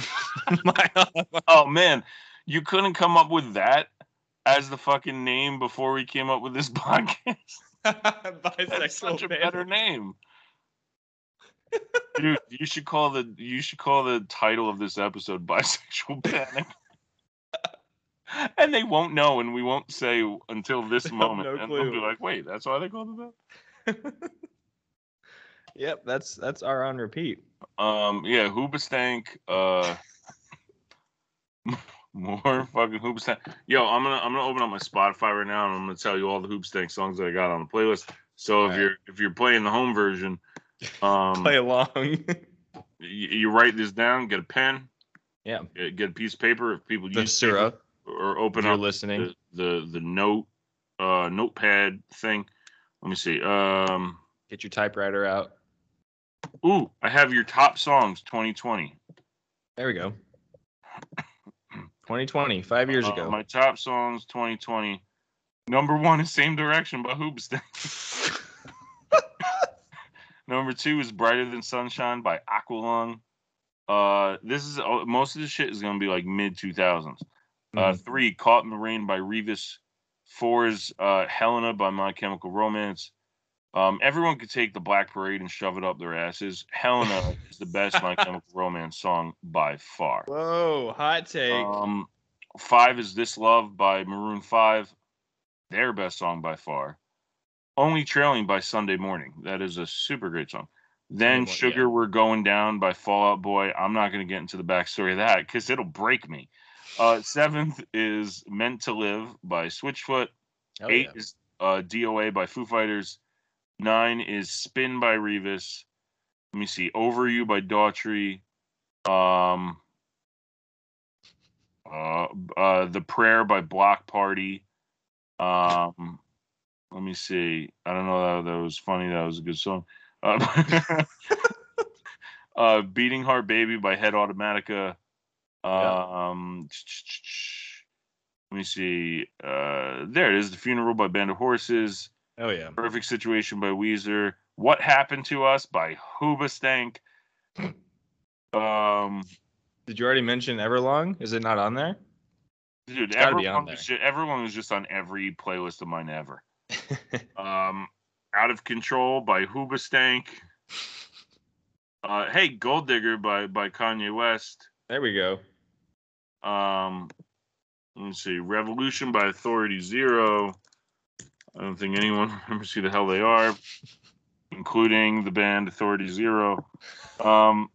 my Oh man, you couldn't come up with that as the fucking name before we came up with this *laughs* podcast. *laughs* Bisexual That's such a better name. Dude, you should call the you should call the title of this episode bisexual panic. *laughs* and they won't know and we won't say until this They moment. no and they'll be like, wait, that's why they called it that? Yep, that's that's our on repeat. Um, yeah, Hoobastank. Uh, more *laughs* fucking Hoobastank. Yo, I'm gonna I'm gonna open up my Spotify right now and I'm gonna tell you all the hoops Hoobastank songs that I got on the playlist. So if Alright. you're if you're playing the home version, *laughs* um, Play along. *laughs* y- you write this down, get a pen, yeah. get, get a piece of paper if people The use paper, syrup. or If open you're up listening. the, the the note uh notepad thing. Let me see. Um, Get your typewriter out. ooh, I have your top songs 2020. There we go. 2020, five years Uh, ago. My top songs 2020. Number one is Same Direction by Hoobastank. *laughs* Number two is Brighter Than Sunshine by Aqualung. Uh, this is uh, most of the shit is gonna be like mid 2000s. Uh, Mhm. three, Caught in the Rain by Revis. Four is uh, Helena by My Chemical Romance. Um, everyone could take the Black Parade and shove it up their asses. Helena *laughs* is the best My Chemical Romance song by far. Whoa, hot take. Um, five is This Love by Maroon Five, their best song by far. Only Trailing by Sunday Morning. That is a super great song. Then Sunday Sugar yeah. We're Going Down by Fall Out Boy. I'm not going to get into the backstory of that because it'll break me. Uh, seventh is Meant to Live by Switchfoot. Hell Eight yeah. is uh, DOA by Foo Fighters. Nine is Spin by Revis. Let me see. Over You by Daughtry. Um, uh, uh, The Prayer by Bloc Party. Um, let me see. I don't know that that was funny. That was a good song. Uh, *laughs* uh, Beating Heart Baby by Head Automatica. Yeah. Um, *tsk* let me see. Uh, there it is. The Funeral by Band of Horses. Oh yeah. Perfect Situation by Weezer. What Happened to Us by Hoobastank. Um, Did you already mention Everlong? Is it not on there? Dude, It's everyone on was, ju- everyone was just on every playlist of mine ever. *laughs* Um, Out of Control by Hoobastank. Uh, hey, Gold Digger by by Kanye West. there we go. Um, let's see, Revolution by Authority Zero. I don't think anyone *laughs* remembers who the hell they are, including the band Authority Zero. Um,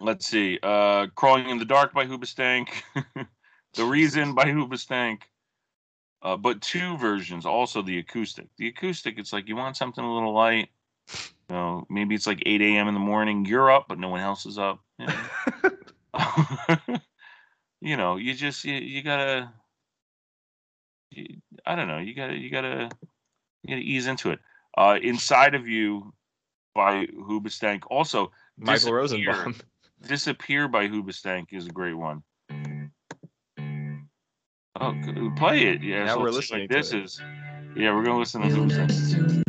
let's see, uh, Crawling in the Dark by Hoobastank. *laughs* the Reason by Hoobastank. Uh, but two versions, also the acoustic. The acoustic, it's like you want something a little light. You know, maybe it's like 8 a.m. in the morning. You're up, but no one else is up. You know, *laughs* you, know, you just you, you gotta. You, I don't know. You gotta you gotta you gotta ease into it. Uh, Inside of You by Hoobastank. Also, Michael Disappear. Rosenbaum. *laughs* Disappear by Hoobastank is a great one. *laughs* Oh, play it. Yeah, Now so we're listening like to this it. is. Yeah, we're gonna listen to Hoobastank.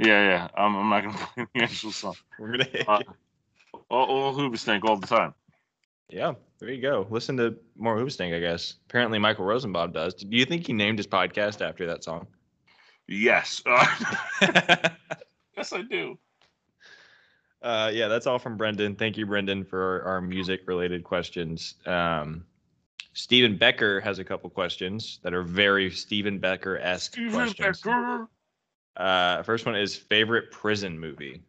Yeah, yeah. I'm, I'm not gonna *laughs* play the actual song. We're gonna hit Uh, you. All, all Hoobastank all the time. Yeah, there you go. Listen to more Hoopstink, I guess. Apparently, Michael Rosenbaum does. Do you think he named his podcast after that song? Yes. Uh, *laughs* uh, *laughs* yes, I do. yeah, that's all from Brendan. Thank you, Brendan, for our music-related questions. Um, Stephen Becker has a couple questions that are very Stephen Becker-esque Steven questions. Becker. Uh, first one is favorite prison movie.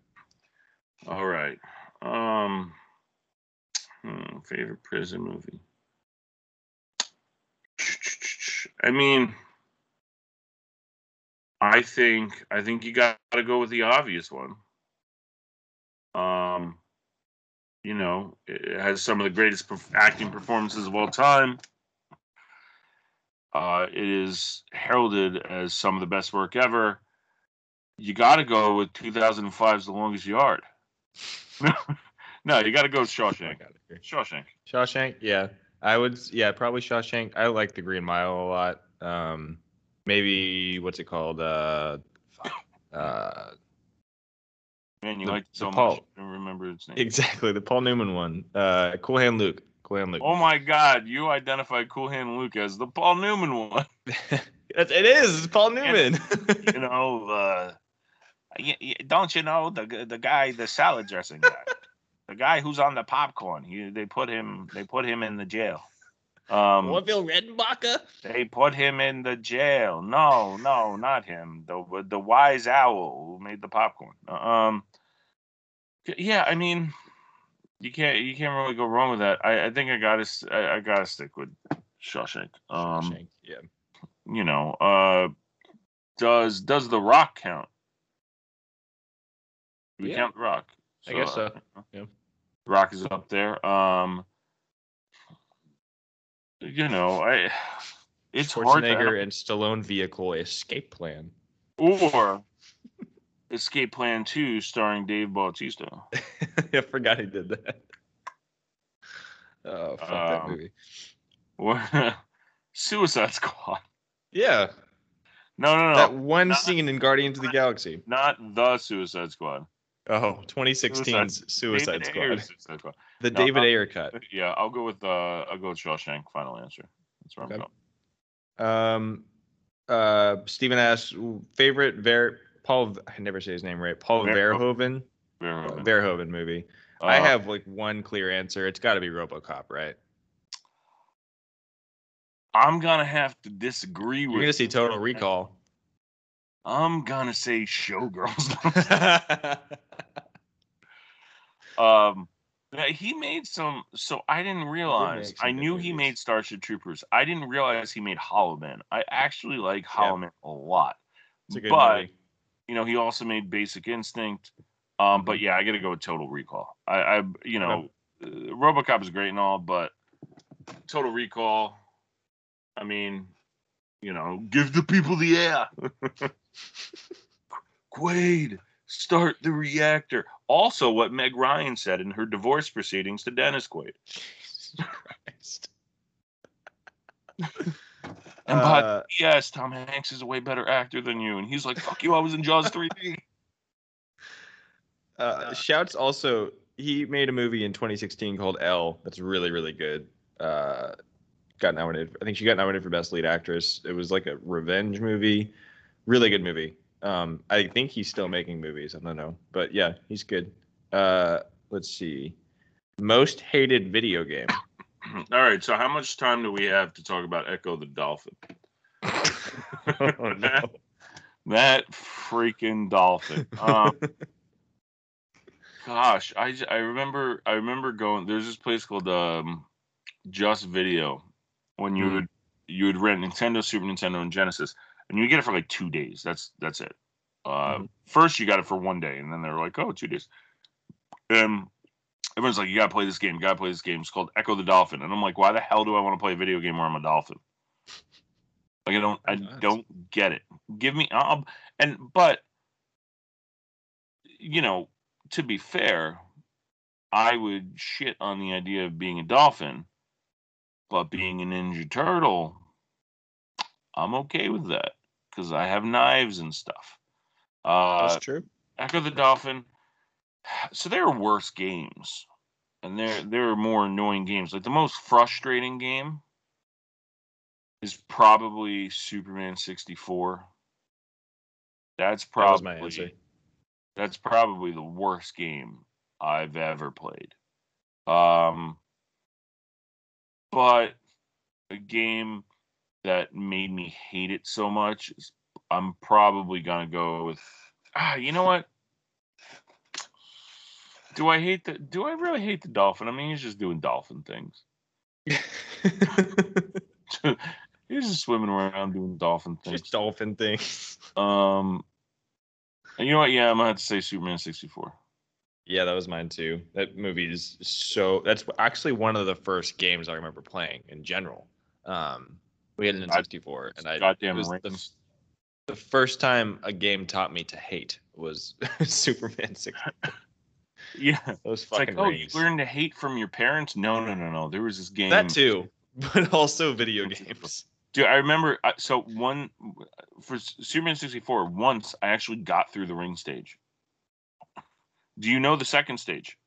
All right. Um, hmm, favorite prison movie. I mean, I think I think you got to go with the obvious one. Um, you know, it has some of the greatest acting performances of all time. Uh, it is heralded as some of the best work ever. You got to go with 2005's The Longest Yard. *laughs* no, you got to go with Shawshank. Shawshank. Shawshank, yeah, I would, yeah, probably Shawshank. I like The Green Mile a lot. Um, maybe what's it called? Uh, uh, Man, you The- like it so the much. Paul. I don't remember its name. exactly the Paul Newman one. Uh, Cool Hand Luke. Cool Hand Luke. Oh my God, you identified Cool Hand Luke as the Paul Newman one. *laughs* It it is. It's Paul Newman. you know, uh, don't you know the the guy, the salad dressing guy, *laughs* the guy who's on the popcorn? He, they put him, they put him in the jail. Um, Orville Redenbacher? they put him in the jail. No, no, not him. The the wise owl who made the popcorn. Um, yeah, I mean, you can't you can't really go wrong with that. I, I think I gotta I, I gotta stick with Shawshank. Um, Shawshank, yeah. you know, uh, does does the Rock count? We Yeah. count the Rock? I guess so, yeah. Rock is up there. Um, you know, I it's hard to Schwarzenegger and Stallone vehicle escape plan. or Escape Plan Two, starring Dave Bautista. *laughs* I forgot he did that. Oh, fuck that Um, movie. Or *laughs* Suicide Squad. Yeah, No, no, no, that one not- scene in Guardians of the Galaxy. not the Suicide Squad. Oh, 2016's Suicide David Squad. *laughs* Suicide Squad. The No, David uh, Ayer cut. *laughs* Yeah, I'll go with uh, I'll go with Shawshank. Final answer. That's where Okay. I'm going. Um, uh, Stephen asks favorite Ver Paul. I never say his name right. Paul Verhoeven. Verhoeven. Verhoeven. Verhoeven movie. I Uh, have like one clear answer. It's got to be RoboCop, right? I'm gonna have to disagree with You're gonna see Total Recall. I'm gonna say Showgirls. *laughs* um, he made some. So I didn't realize. I knew he made Starship Troopers. I didn't realize he made Hollow Man. I actually like Hollow Man a lot. It's a good but movie. you know, he also made Basic Instinct. Um, Mm-hmm. but yeah, I got to go with Total Recall. I, I you know, uh, RoboCop is great and all, but Total Recall. I mean, you know, give the people the air. *laughs* Quaid, start the reactor. Also, what Meg Ryan said in her divorce proceedings to Dennis Quaid. Christ. And but Uh, yes, Tom Hanks is a way better actor than you. And he's like, fuck you, I was in Jaws 3D. *laughs* Uh, shouts also he made a movie in 2016 called Elle. that's really really good. Uh, got nominated. I think she got nominated for best lead actress. It was like a revenge movie, really good movie. Um, I think he's still making movies. I don't know, but yeah, he's good. Uh, let's see, most hated video game. *coughs* All right. So how much time do we have to talk about Ecco the Dolphin? oh no. *laughs* That freaking dolphin. Um, gosh, I remember I remember going. There's this place called um, Just Video when you Mhm. would you would rent Nintendo, Super Nintendo, and Genesis, and you get it for like two days. That's that's it. Uh, Mhm. First, you got it for one day, and then they're like, "Oh, two days." Um, everyone's like, "You gotta play this game. You gotta play this game." It's called Ecco the Dolphin, and I'm like, "Why the hell do I want to play a video game where I'm a dolphin?" Like I don't I don't get it. Give me I'll, and but you know, to be fair, I would shit on the idea of being a dolphin, but being a Ninja Turtle, I'm okay with that because I have knives and stuff. Uh, That's true. Ecco the Dolphin. *sighs* So there are worse games, and there there are more annoying games. Like the most frustrating game is probably Superman 64. That's That probably answer. that's probably the worst game I've ever played. Um, but a game that made me hate it so much I'm probably gonna go with ah, you know *laughs* what? Do I hate the do I really hate the dolphin? I mean he's just doing dolphin things. *laughs* he's just swimming around doing dolphin things. Just dolphin things. *laughs* Um and you know what? Yeah, I'm gonna have to say Superman 64. Yeah, that was mine too. That movie is so. That's actually one of the first games I remember playing in general. Um, we had it in God- 64, and I Goddamn it was the, the first time a game taught me to hate was *laughs* Superman 64. *laughs* Yeah. Those It's like, fucking oh, you learned to hate from your parents? No, no, no, no. There was this game. that too, *laughs* but also video games. Dude, I remember. uh, So one for Superman 64, once I actually got through the ring stage. Do you know the second stage?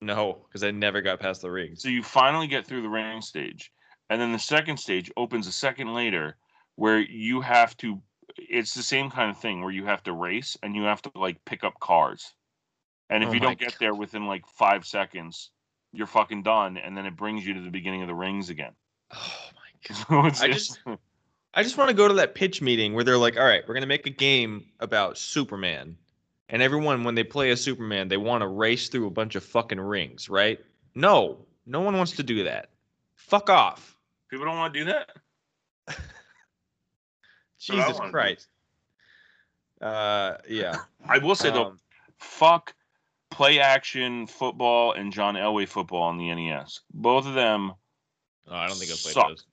No, because I never got past the ring. So you finally get through the ring stage, and then the second stage opens a second later, where you have to. It's the same kind of thing where you have to race and you have to like pick up cars, and if Oh you don't get there within like five seconds, you're fucking done, and then it brings you to the beginning of the rings again. Oh my *laughs* god. So I just- I just want to go to that pitch meeting where they're like, all right, we're going to make a game about Superman. And everyone, when they play a Superman, they want to race through a bunch of fucking rings, right? No, no one wants to do that. Fuck off. People don't want to do that. *laughs* Jesus. Christ. Uh, yeah. *laughs* I will say though, Um, fuck play action football and John Elway football on the NES. Both of them oh, I don't think I've played suck. those.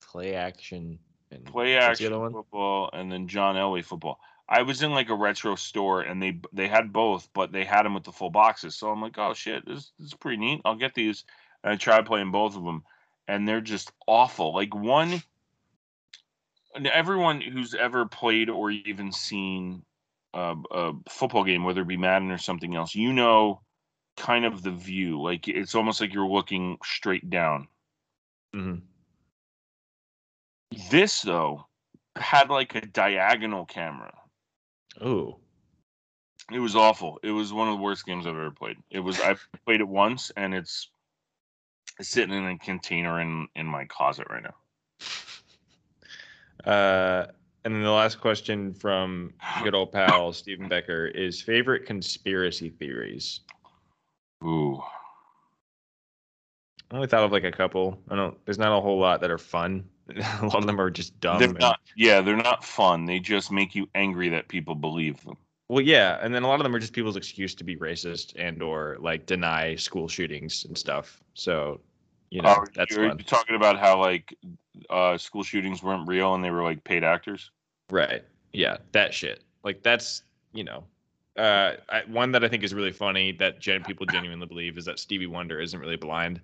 Play action. And play action football and then John Elway football. I was in like a retro store and they they had both, but they had them with the full boxes. So I'm like, oh shit, this, this is pretty neat. I'll get these. And I tried playing both of them, and they're just awful. Like one, everyone who's ever played or even seen a, a football game, whether it be Madden or something else, you know, kind of the view. Like it's almost like you're looking straight down. Mm-hmm. This though had like a diagonal camera. Oh. It was awful. It was one of the worst games I've ever played. It was I *laughs* played it once and it's sitting in a container in in my closet right now. *laughs* Uh, and then the last question from *sighs* good old pal Stephen Becker is favorite conspiracy theories. Ooh. I only thought of like a couple. I don't. There's not a whole lot that are fun. *laughs* a lot of them are just dumb. they're not yeah, they're not fun. They just make you angry that people believe them. well, yeah, and then a lot of them are just people's excuse to be racist and or like deny school shootings and stuff. So, you know, Oh, that's you're fun, talking about how like uh school shootings weren't real and they were like paid actors. right? Yeah, that shit. Like that's you know, uh, I, one that I think is really funny that gen- people genuinely believe is that Stevie Wonder isn't really blind.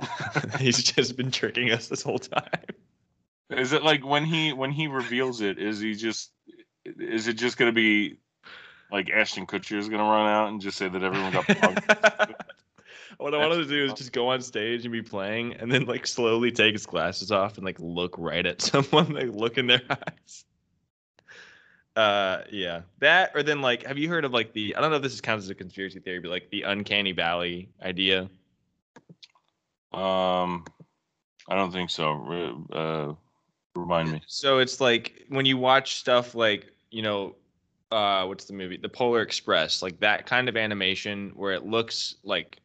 *laughs* *laughs* He's just been tricking us this whole time. Is it like when he when he reveals it, is he just is it just gonna be like Ashton Kutcher is gonna run out and just say that everyone got. *laughs* what I wanted to do is just go on stage and be playing, and then like slowly take his glasses off and like look right at *laughs* someone, like look in their *laughs* eyes. Uh, yeah, that or then like, have you heard of like the? I don't know if this is counts as a conspiracy theory, but like the uncanny valley idea. um, I don't think so. Uh, remind me. So it's like when you watch stuff like you know, uh, what's the movie? The Polar Express, like that kind of animation where it looks like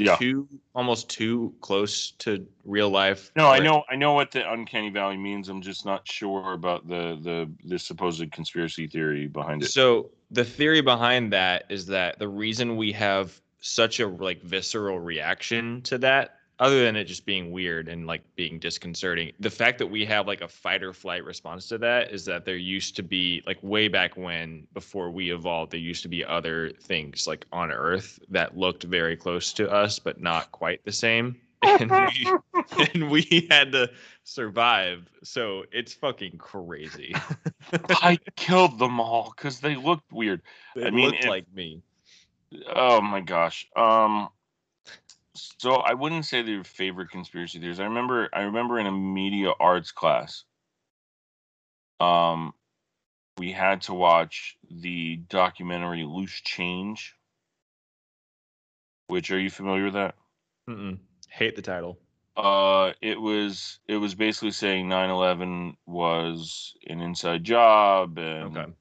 Yeah. too almost too close to real life. No, I know, I know what the uncanny valley means. I'm just not sure about the the the supposed conspiracy theory behind it. So the theory behind that is that the reason we have such a like visceral reaction to that, other than it just being weird and like being disconcerting, the fact that we have like a fight or flight response to that is that there used to be like way back when before we evolved, there used to be other things like on Earth that looked very close to us but not quite the same. *laughs* And we *laughs* and we had to survive. So it's fucking crazy. *laughs* I killed them all because they looked weird. They I mean, looked if- like me. Oh my gosh. Um so I wouldn't say they're favorite conspiracy theories. I remember I remember in a media arts class um we had to watch the documentary Loose Change. Which are you familiar with that? Mm-mm. Hate the title. Uh it was it was basically saying 9/11 was an inside job and Okay.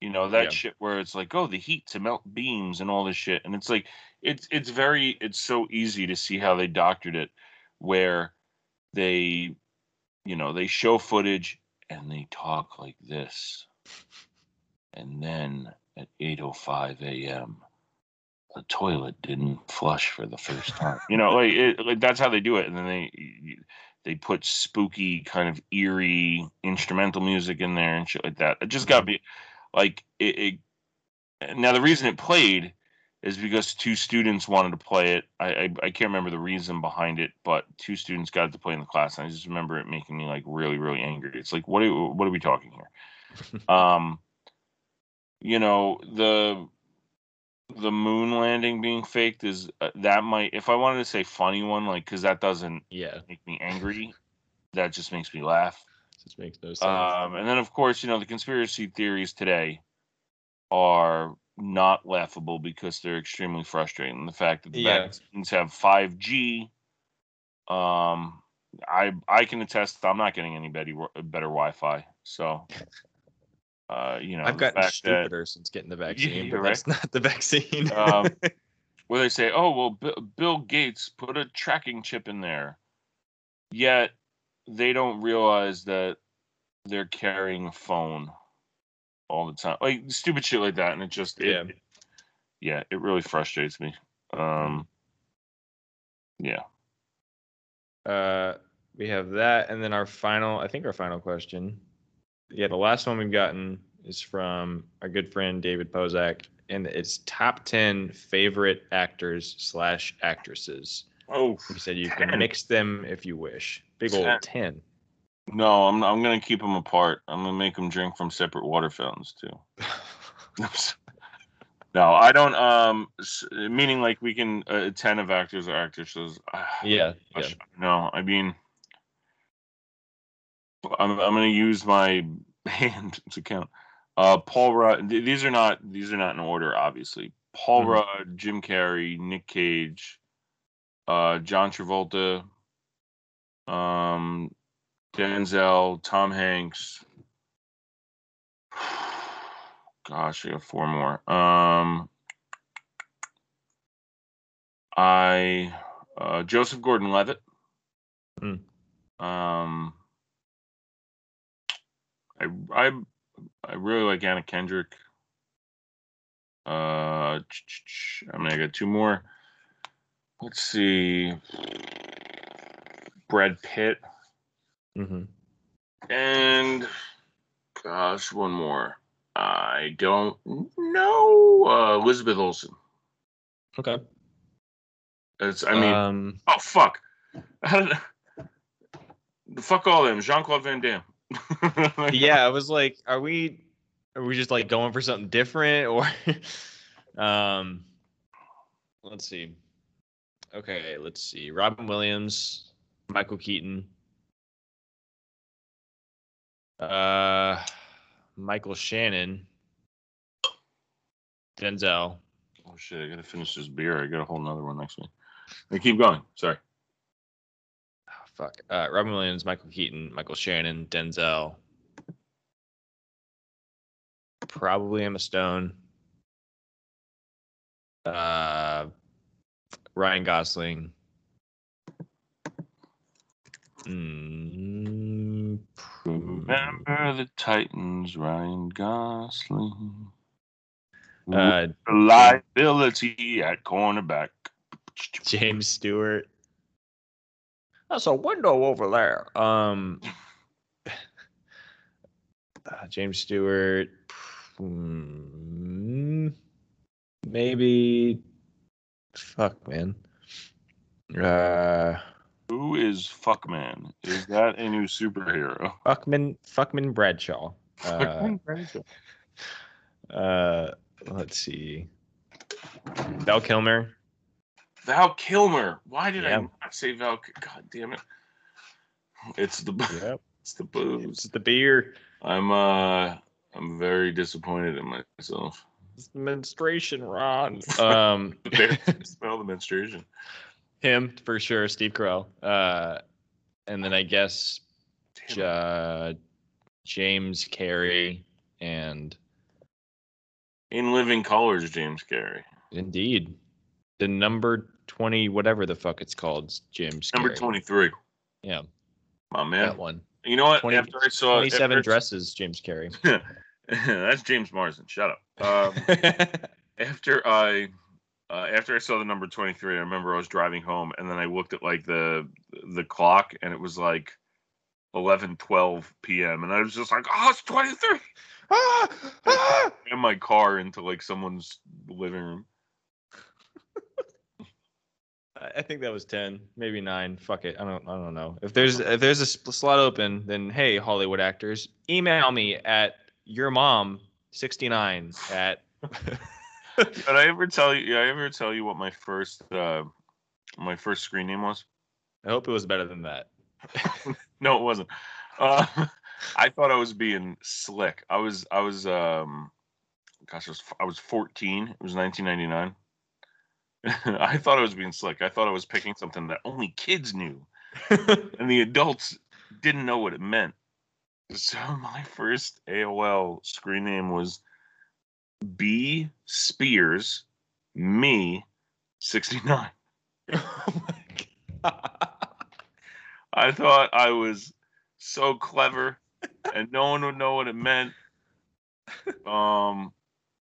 you know that Yeah. shit where it's like oh the heat to melt beams and all this shit and it's like it's it's very it's so easy to see how they doctored it where they you know they show footage and they talk like this. And then at 8:05 a.m. the toilet didn't flush for the first time. You know like, it, like that's how they do it. And then they they put spooky kind of eerie instrumental music in there and shit like that. It just got mm-hmm. me like it, it now the reason it played is because two students wanted to play it. I, I i can't remember the reason behind it but two students got it to play in the class and i just remember it making me like really really angry. It's like what are what are we talking here? *laughs* Um you know the the moon landing being faked is uh, that might if i wanted to say funny one like because that doesn't Yeah, make me angry that just makes me laugh. This makes no sense. um, and then, of course, you know, the conspiracy theories today are not laughable because they're extremely frustrating. The fact that the Yeah. vaccines have 5G, um, I I can attest I'm not getting any better better Wi-Fi. So, uh, you know, I've gotten fact that- stupider since getting the *laughs* vaccine, you're but that's not the vaccine. um, *laughs* where they say, "Oh well, B- Bill Gates put a tracking chip in there," yet they don't realize that they're carrying a phone all the time, like stupid shit like that, and it just it- Yeah. it- yeah, it really frustrates me. Um, yeah, uh, we have that, and then our final, I think our final question. Yeah, the last one we've gotten is from our good friend David Pozak, and it's top ten favorite actors slash actresses. Oh He said you can mix them if you wish. Big old ten. No, I'm I'm gonna keep them apart. I'm gonna make them drink from separate water fountains too. *laughs* no, I don't. Um, meaning like we can uh, ten of actors or actresses. yeah, yeah. No, I mean, I'm I'm gonna use my *laughs* hand to count. Uh, Paul Rudd. th- These are not these are not in order, obviously. Paul Mhm. Rudd, Jim Carrey, Nick Cage, uh, John Travolta, um, Denzel, Tom Hanks. *sighs* Gosh, I got four more. Um, I uh, Joseph Gordon-Levitt. Hmm. Um, I I I really like Anna Kendrick. Uh, I mean, I got two more. Let's see. Brad Pitt hmm and gosh, one more. I don't know. Uh, Elizabeth Olsen. Okay. It's, I mean, um, oh fuck. *laughs* Fuck all them. Jean Claude Van Damme. *laughs* yeah, I was like, are we Are we just like going for something different or *laughs* um let's see. Okay, let's see. Robin Williams, Michael Keaton. Uh Michael Shannon. Denzel. Oh shit! I gotta finish this beer. I got a whole nother one next week. I keep going. Sorry. Oh, fuck. Uh Robin Williams, Michael Keaton, Michael Shannon, Denzel. Probably Emma Stone. Uh Ryan Gosling. Mm, Remember the Titans, Ryan Gosling. uh, Liability at cornerback. James Stewart. That's a window over there. Um, *laughs* uh, James Stewart. Hmm, maybe. Fuck, man. Uh, Who is Fuckman? Is that a new superhero? *laughs* Fuckman. Fuckman Bradshaw. Uh, *laughs* uh, let's see. Val Kilmer. Val Kilmer. Why did Yeah. I not say Val? God damn it! It's the Yep. *laughs* it's the booze. It's the beer. I'm uh I'm very disappointed in myself. It's menstruation, Ron. Um, smell the menstruation. Him for sure. Steve Carell. Uh, and then I guess uh, James Carrey and In Living Colors, James Carrey. indeed the number twenty, whatever the fuck it's called, James. Number 23. Yeah, My man. that one. You know what? 20 after I saw Twenty-seven after- dresses, James Carrey. *laughs* That's James Marsden. Shut up. Um, *laughs* after I uh, after I saw the number 23, I remember I was driving home and then I looked at like the the clock and it was like 11 12 p.m. and I was just like, "Oh, it's 23." Ah! ah! in my car into like someone's living room. *laughs* I think that was ten, maybe nine. Fuck it, I don't, I don't know. If there's if there's a slot open, then hey, Hollywood actors, email me at your mom sixty nine at. *laughs* Did I ever tell you? Did I ever tell you what my first uh, my first screen name was? I hope it was better than that. *laughs* No, it wasn't. Uh, *laughs* I thought I was being slick. I was I was um gosh, I was I was 14. It was 1999. *laughs* I thought I was being slick. I thought I was picking something that only kids knew, and the adults didn't know what it meant. So my first AOL screen name was B Spears Me 69. *laughs* oh my god. I thought I was so clever and no one would know what it meant. Um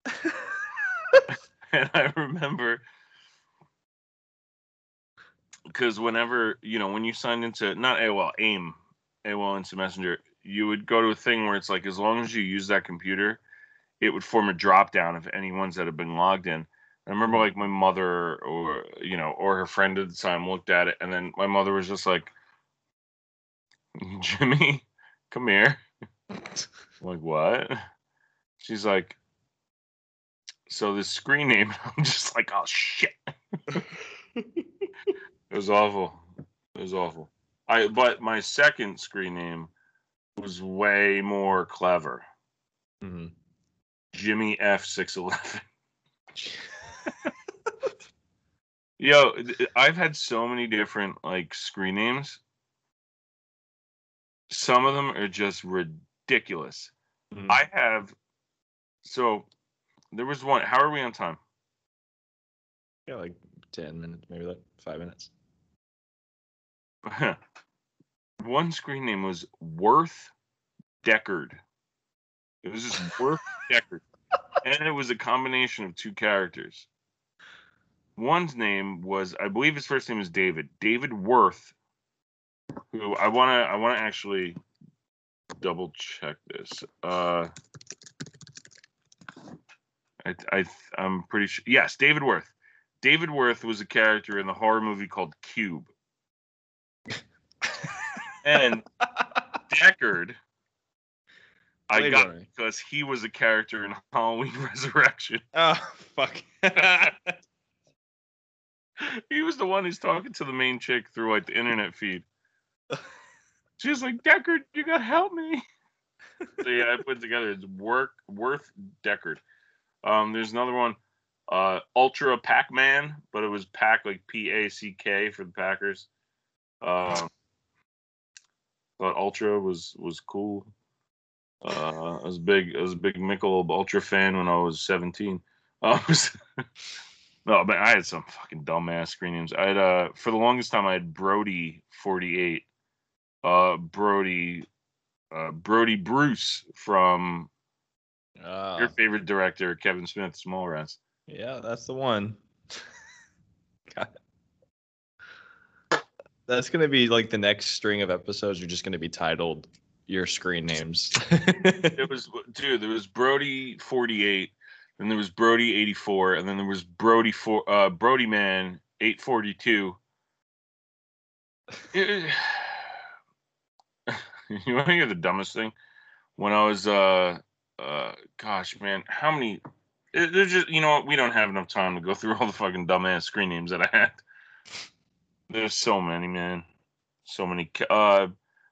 *laughs* and I remember because whenever, you know, when you signed into not AOL, AIM, AOL Instant Messenger, you would go to a thing where it's like as long as you use that computer, it would form a drop down of any ones that have been logged in. I remember like my mother or you know, or her friend at the time looked at it and then my mother was just like Jimmy, come here. I'm *laughs* like, what? She's like, so this screen name. *laughs* I'm just like, oh shit. it was awful. It was awful. I but my second screen name was way more clever. Mhm. Jimmy F six eleven. *laughs* Yo, I've had so many different like screen names. Some of them are just ridiculous. Mhm. I have so there was one. How are we on time? Yeah, like ten minutes, maybe like five minutes. *laughs* one screen name was Worth Deckard. It was just *laughs* Worth Deckard. And it was a combination of two characters. One's name was, I believe his first name is David. David Worth, who I wanna I wanna actually double check this. Uh I, I I'm pretty sure yes, David Worth. David Worth was a character in the horror movie called Cube. *laughs* and Deckard. I got Runner. because he was a character in *laughs* Halloween Resurrection. Oh fuck. *laughs* he was the one who's talking to the main chick through like the internet feed. She's like, Deckard, you gotta help me. so yeah, I put it together. It's work worth Deckard. Um, there's another one, uh, Ultra Pac-Man, but it was Pac like P A C K for the Packers. Um, thought Ultra was was cool. Uh, I was big. I was a big Michelob Ultra fan when I was 17. *laughs* Um, no, but I had some fucking dumbass screen names. I had uh for the longest time I had Brody 48. Uh, Brody, uh, Brody Bruce from Ah, your favorite director Kevin Smith, Smallrats. yeah, that's the one. *laughs* That's gonna be like the next string of episodes. Are just gonna be titled your screen names. *laughs* It was dude. There was Brody 48, then there was Brody 84, and then there was Brody for uh Brody Man 842. It- *sighs* you want to hear the dumbest thing? When I was uh uh gosh man, how many? There's just you know what? We don't have enough time to go through all the fucking dumbass screen names that I had. There's so many, man. So many. Uh,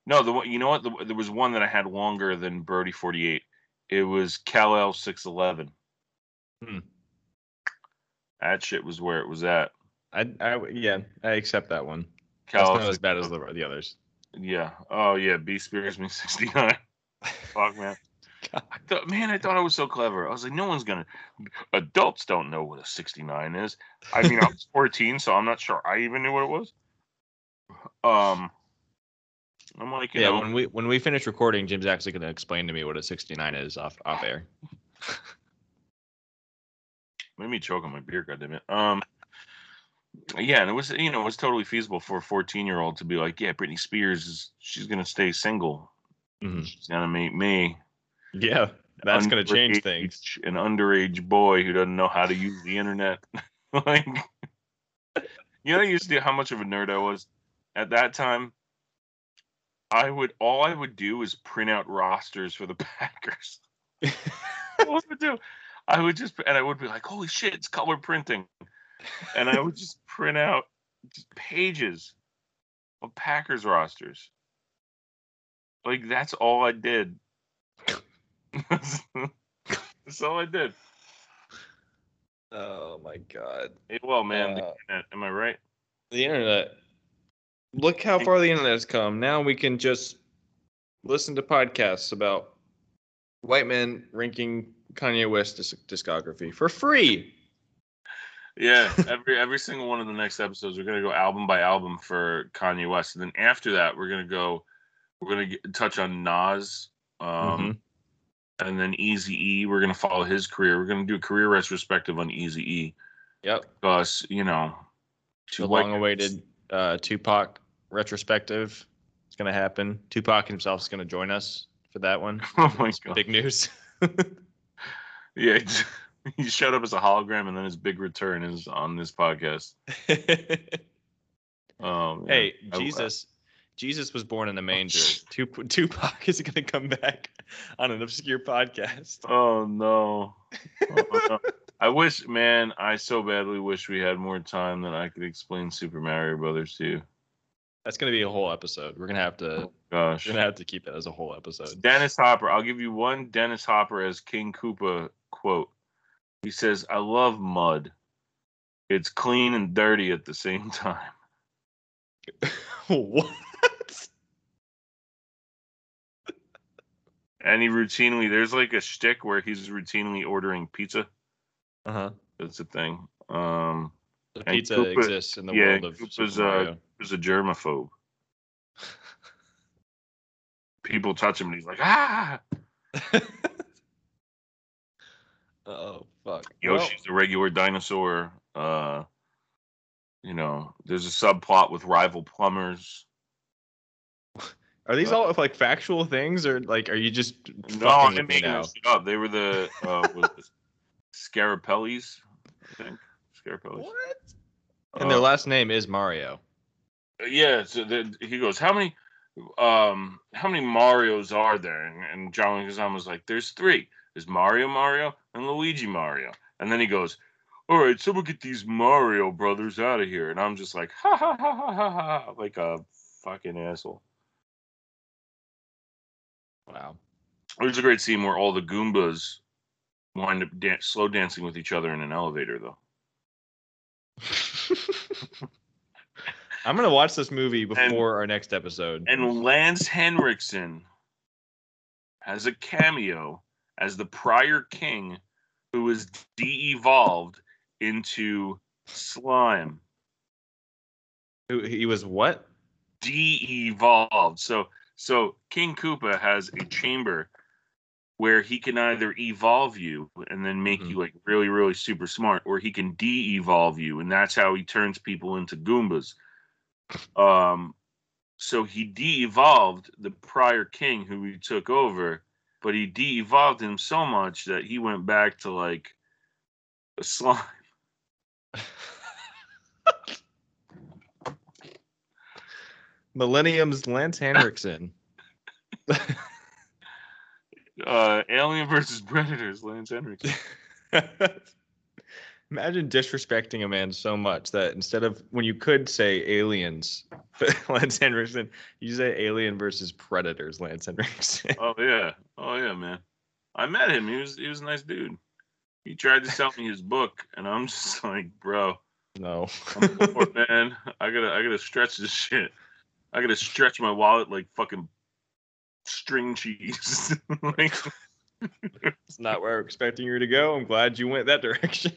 no, the one you know what? The, there was one that I had longer than Brody 48. It was Cal L 611. Hmm. That shit was where it was at. I, I, yeah, I accept that one. Cal That's not as bad as the, the others. Yeah. Oh yeah. B Spears me 69. *laughs* Fuck man. I thought, man, I thought I was so clever. I was like, no one's gonna. Adults don't know what a 69 is. I mean, I was *laughs* 14, so I'm not sure I even knew what it was. Um, I'm like, you yeah, know, when we when we finish recording, Jim's actually going to explain to me what a 69 is off off air. *laughs* made me choke on my beer. Goddammit. Um, yeah, and it was, you know, it was totally feasible for a 14 year old to be like, yeah, Britney Spears is, she's gonna stay single. Mhm. She's gonna meet me. Yeah, that's going to change things. An underage boy who doesn't know how to use the internet. *laughs* like, *laughs* you know, you see how much of a nerd I was at that time. I would all I would do is print out rosters for the *laughs* Packers. *laughs* what would I do? I would just and I would be like, "Holy shit, it's color printing," and I would just print out just pages of Packers rosters. Like that's all I did. *laughs* that's all I did. Oh my god. Hey, well, man, the Uh, internet, am I right? The internet. Look how far the internet has come. Now we can just listen to podcasts about white men ranking Kanye West disc- discography for free. Yeah, *laughs* every every single one of the next episodes, we're gonna go album by album for Kanye West, and then after that, we're gonna go, we're gonna get, touch on Nas, um, Mhm. and then Easy E. We're gonna follow his career. We're gonna do a career retrospective on Easy E, Yep. because you know, two The long awaited uh, Tupac retrospective is going to happen. Tupac himself is going to join us for that one. *laughs* Oh my god! Big news. *laughs* Yeah, *laughs* he showed up as a hologram, and then his big return is on this podcast. Um, yeah. hey, I- Jesus. Jesus was born in a manger. Tup- Tupac is going to come back on an obscure podcast. Oh no. Oh, no. I wish, man, I so badly wish we had more time that I could explain Super Mario Brothers to you. That's going to be a whole episode. We're going to have to Gosh. we're to have to keep that as a whole episode. Dennis Hopper. I'll give you one Dennis Hopper as King Koopa quote. He says, I love mud. It's clean and dirty at the same time. *laughs* what? And he routinely, there's like a shtick where he's routinely ordering pizza. Uh-huh. That's a thing. Um, The And pizza Koopa- exists in the yeah, world of Koopa's, Super uh, Mario. he's a germaphobe. *laughs* People touch him and he's like, ah. *laughs* oh fuck. Yoshi's a regular dinosaur. Uh, you know, there's a subplot with rival plumbers. *laughs* Are these all like factual things, or like are you just No, I'm making this shit up. They were the uh, was Scarapellis, I think. Scarapellis. What? And their Uh, last name is Mario. yeah. So the, he goes, "How many? um, how many Mario's are there? And, and John Leguizamo was like, "There's three. There's Mario, Mario, and Luigi, Mario." And then he goes, "All right, someone get these Mario brothers out of here." And I'm just like, "Ha ha ha ha ha ha!" Like a fucking asshole. Wow. There's a great scene where all the Goombas wind up dan- slow dancing with each other in an elevator, though. *laughs* *laughs* I'm gonna watch this movie before our next episode. And Lance Henriksen has a cameo as the prior king who was de-evolved into slime. Who- he was what? De-evolved. So so King Koopa has a chamber where he can either evolve you and then make Mhm. you like really really super smart or he can de-evolve you and that's how he turns people into goombas. Um so he de-evolved the prior king who he took over, but he de-evolved him so much that he went back to like a slime. *laughs* Millennium's Lance Henriksen. *laughs* Uh Alien versus Predators, Lance Henriksen. *laughs* Imagine disrespecting a man so much that instead of when you could say aliens, *laughs* Lance Henriksen, you say alien versus predators, Lance Henriksen. Oh yeah. Oh yeah, man. I met him. He was he was a nice dude. He tried to sell me his book, and I'm *laughs* just like, bro, no. I'm poor, man. I gotta I gotta stretch this shit. I gotta stretch my wallet like fucking string cheese. *laughs* *laughs* like, it's not where I'm expecting you to go. I'm glad you went that *laughs* direction.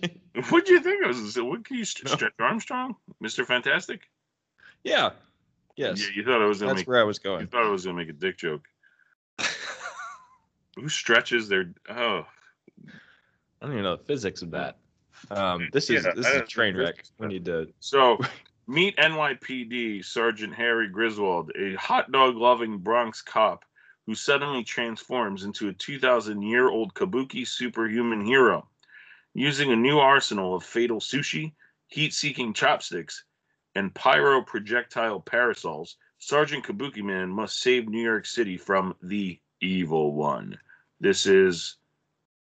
what do you think? I was what can you No. stretch Armstrong, Mister Fantastic? yeah. Yes. Yeah, you thought I was gonna That's make where I was going. you thought I was gonna make a dick joke. Who stretches their oh I don't even know the physics of that. Um, this is Yeah, this is a train wreck. We need to. So, meet NYPD Sergeant Harry Griswold, a hot dog loving Bronx cop who suddenly transforms into a 2,000 year old kabuki superhuman hero. Using a new arsenal of fatal sushi, heat seeking chopsticks, and pyro projectile parasols, Sergeant Kabuki Man must save New York City from the evil one. This is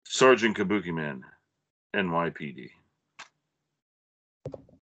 Sergeant Kabuki Man, NYPD.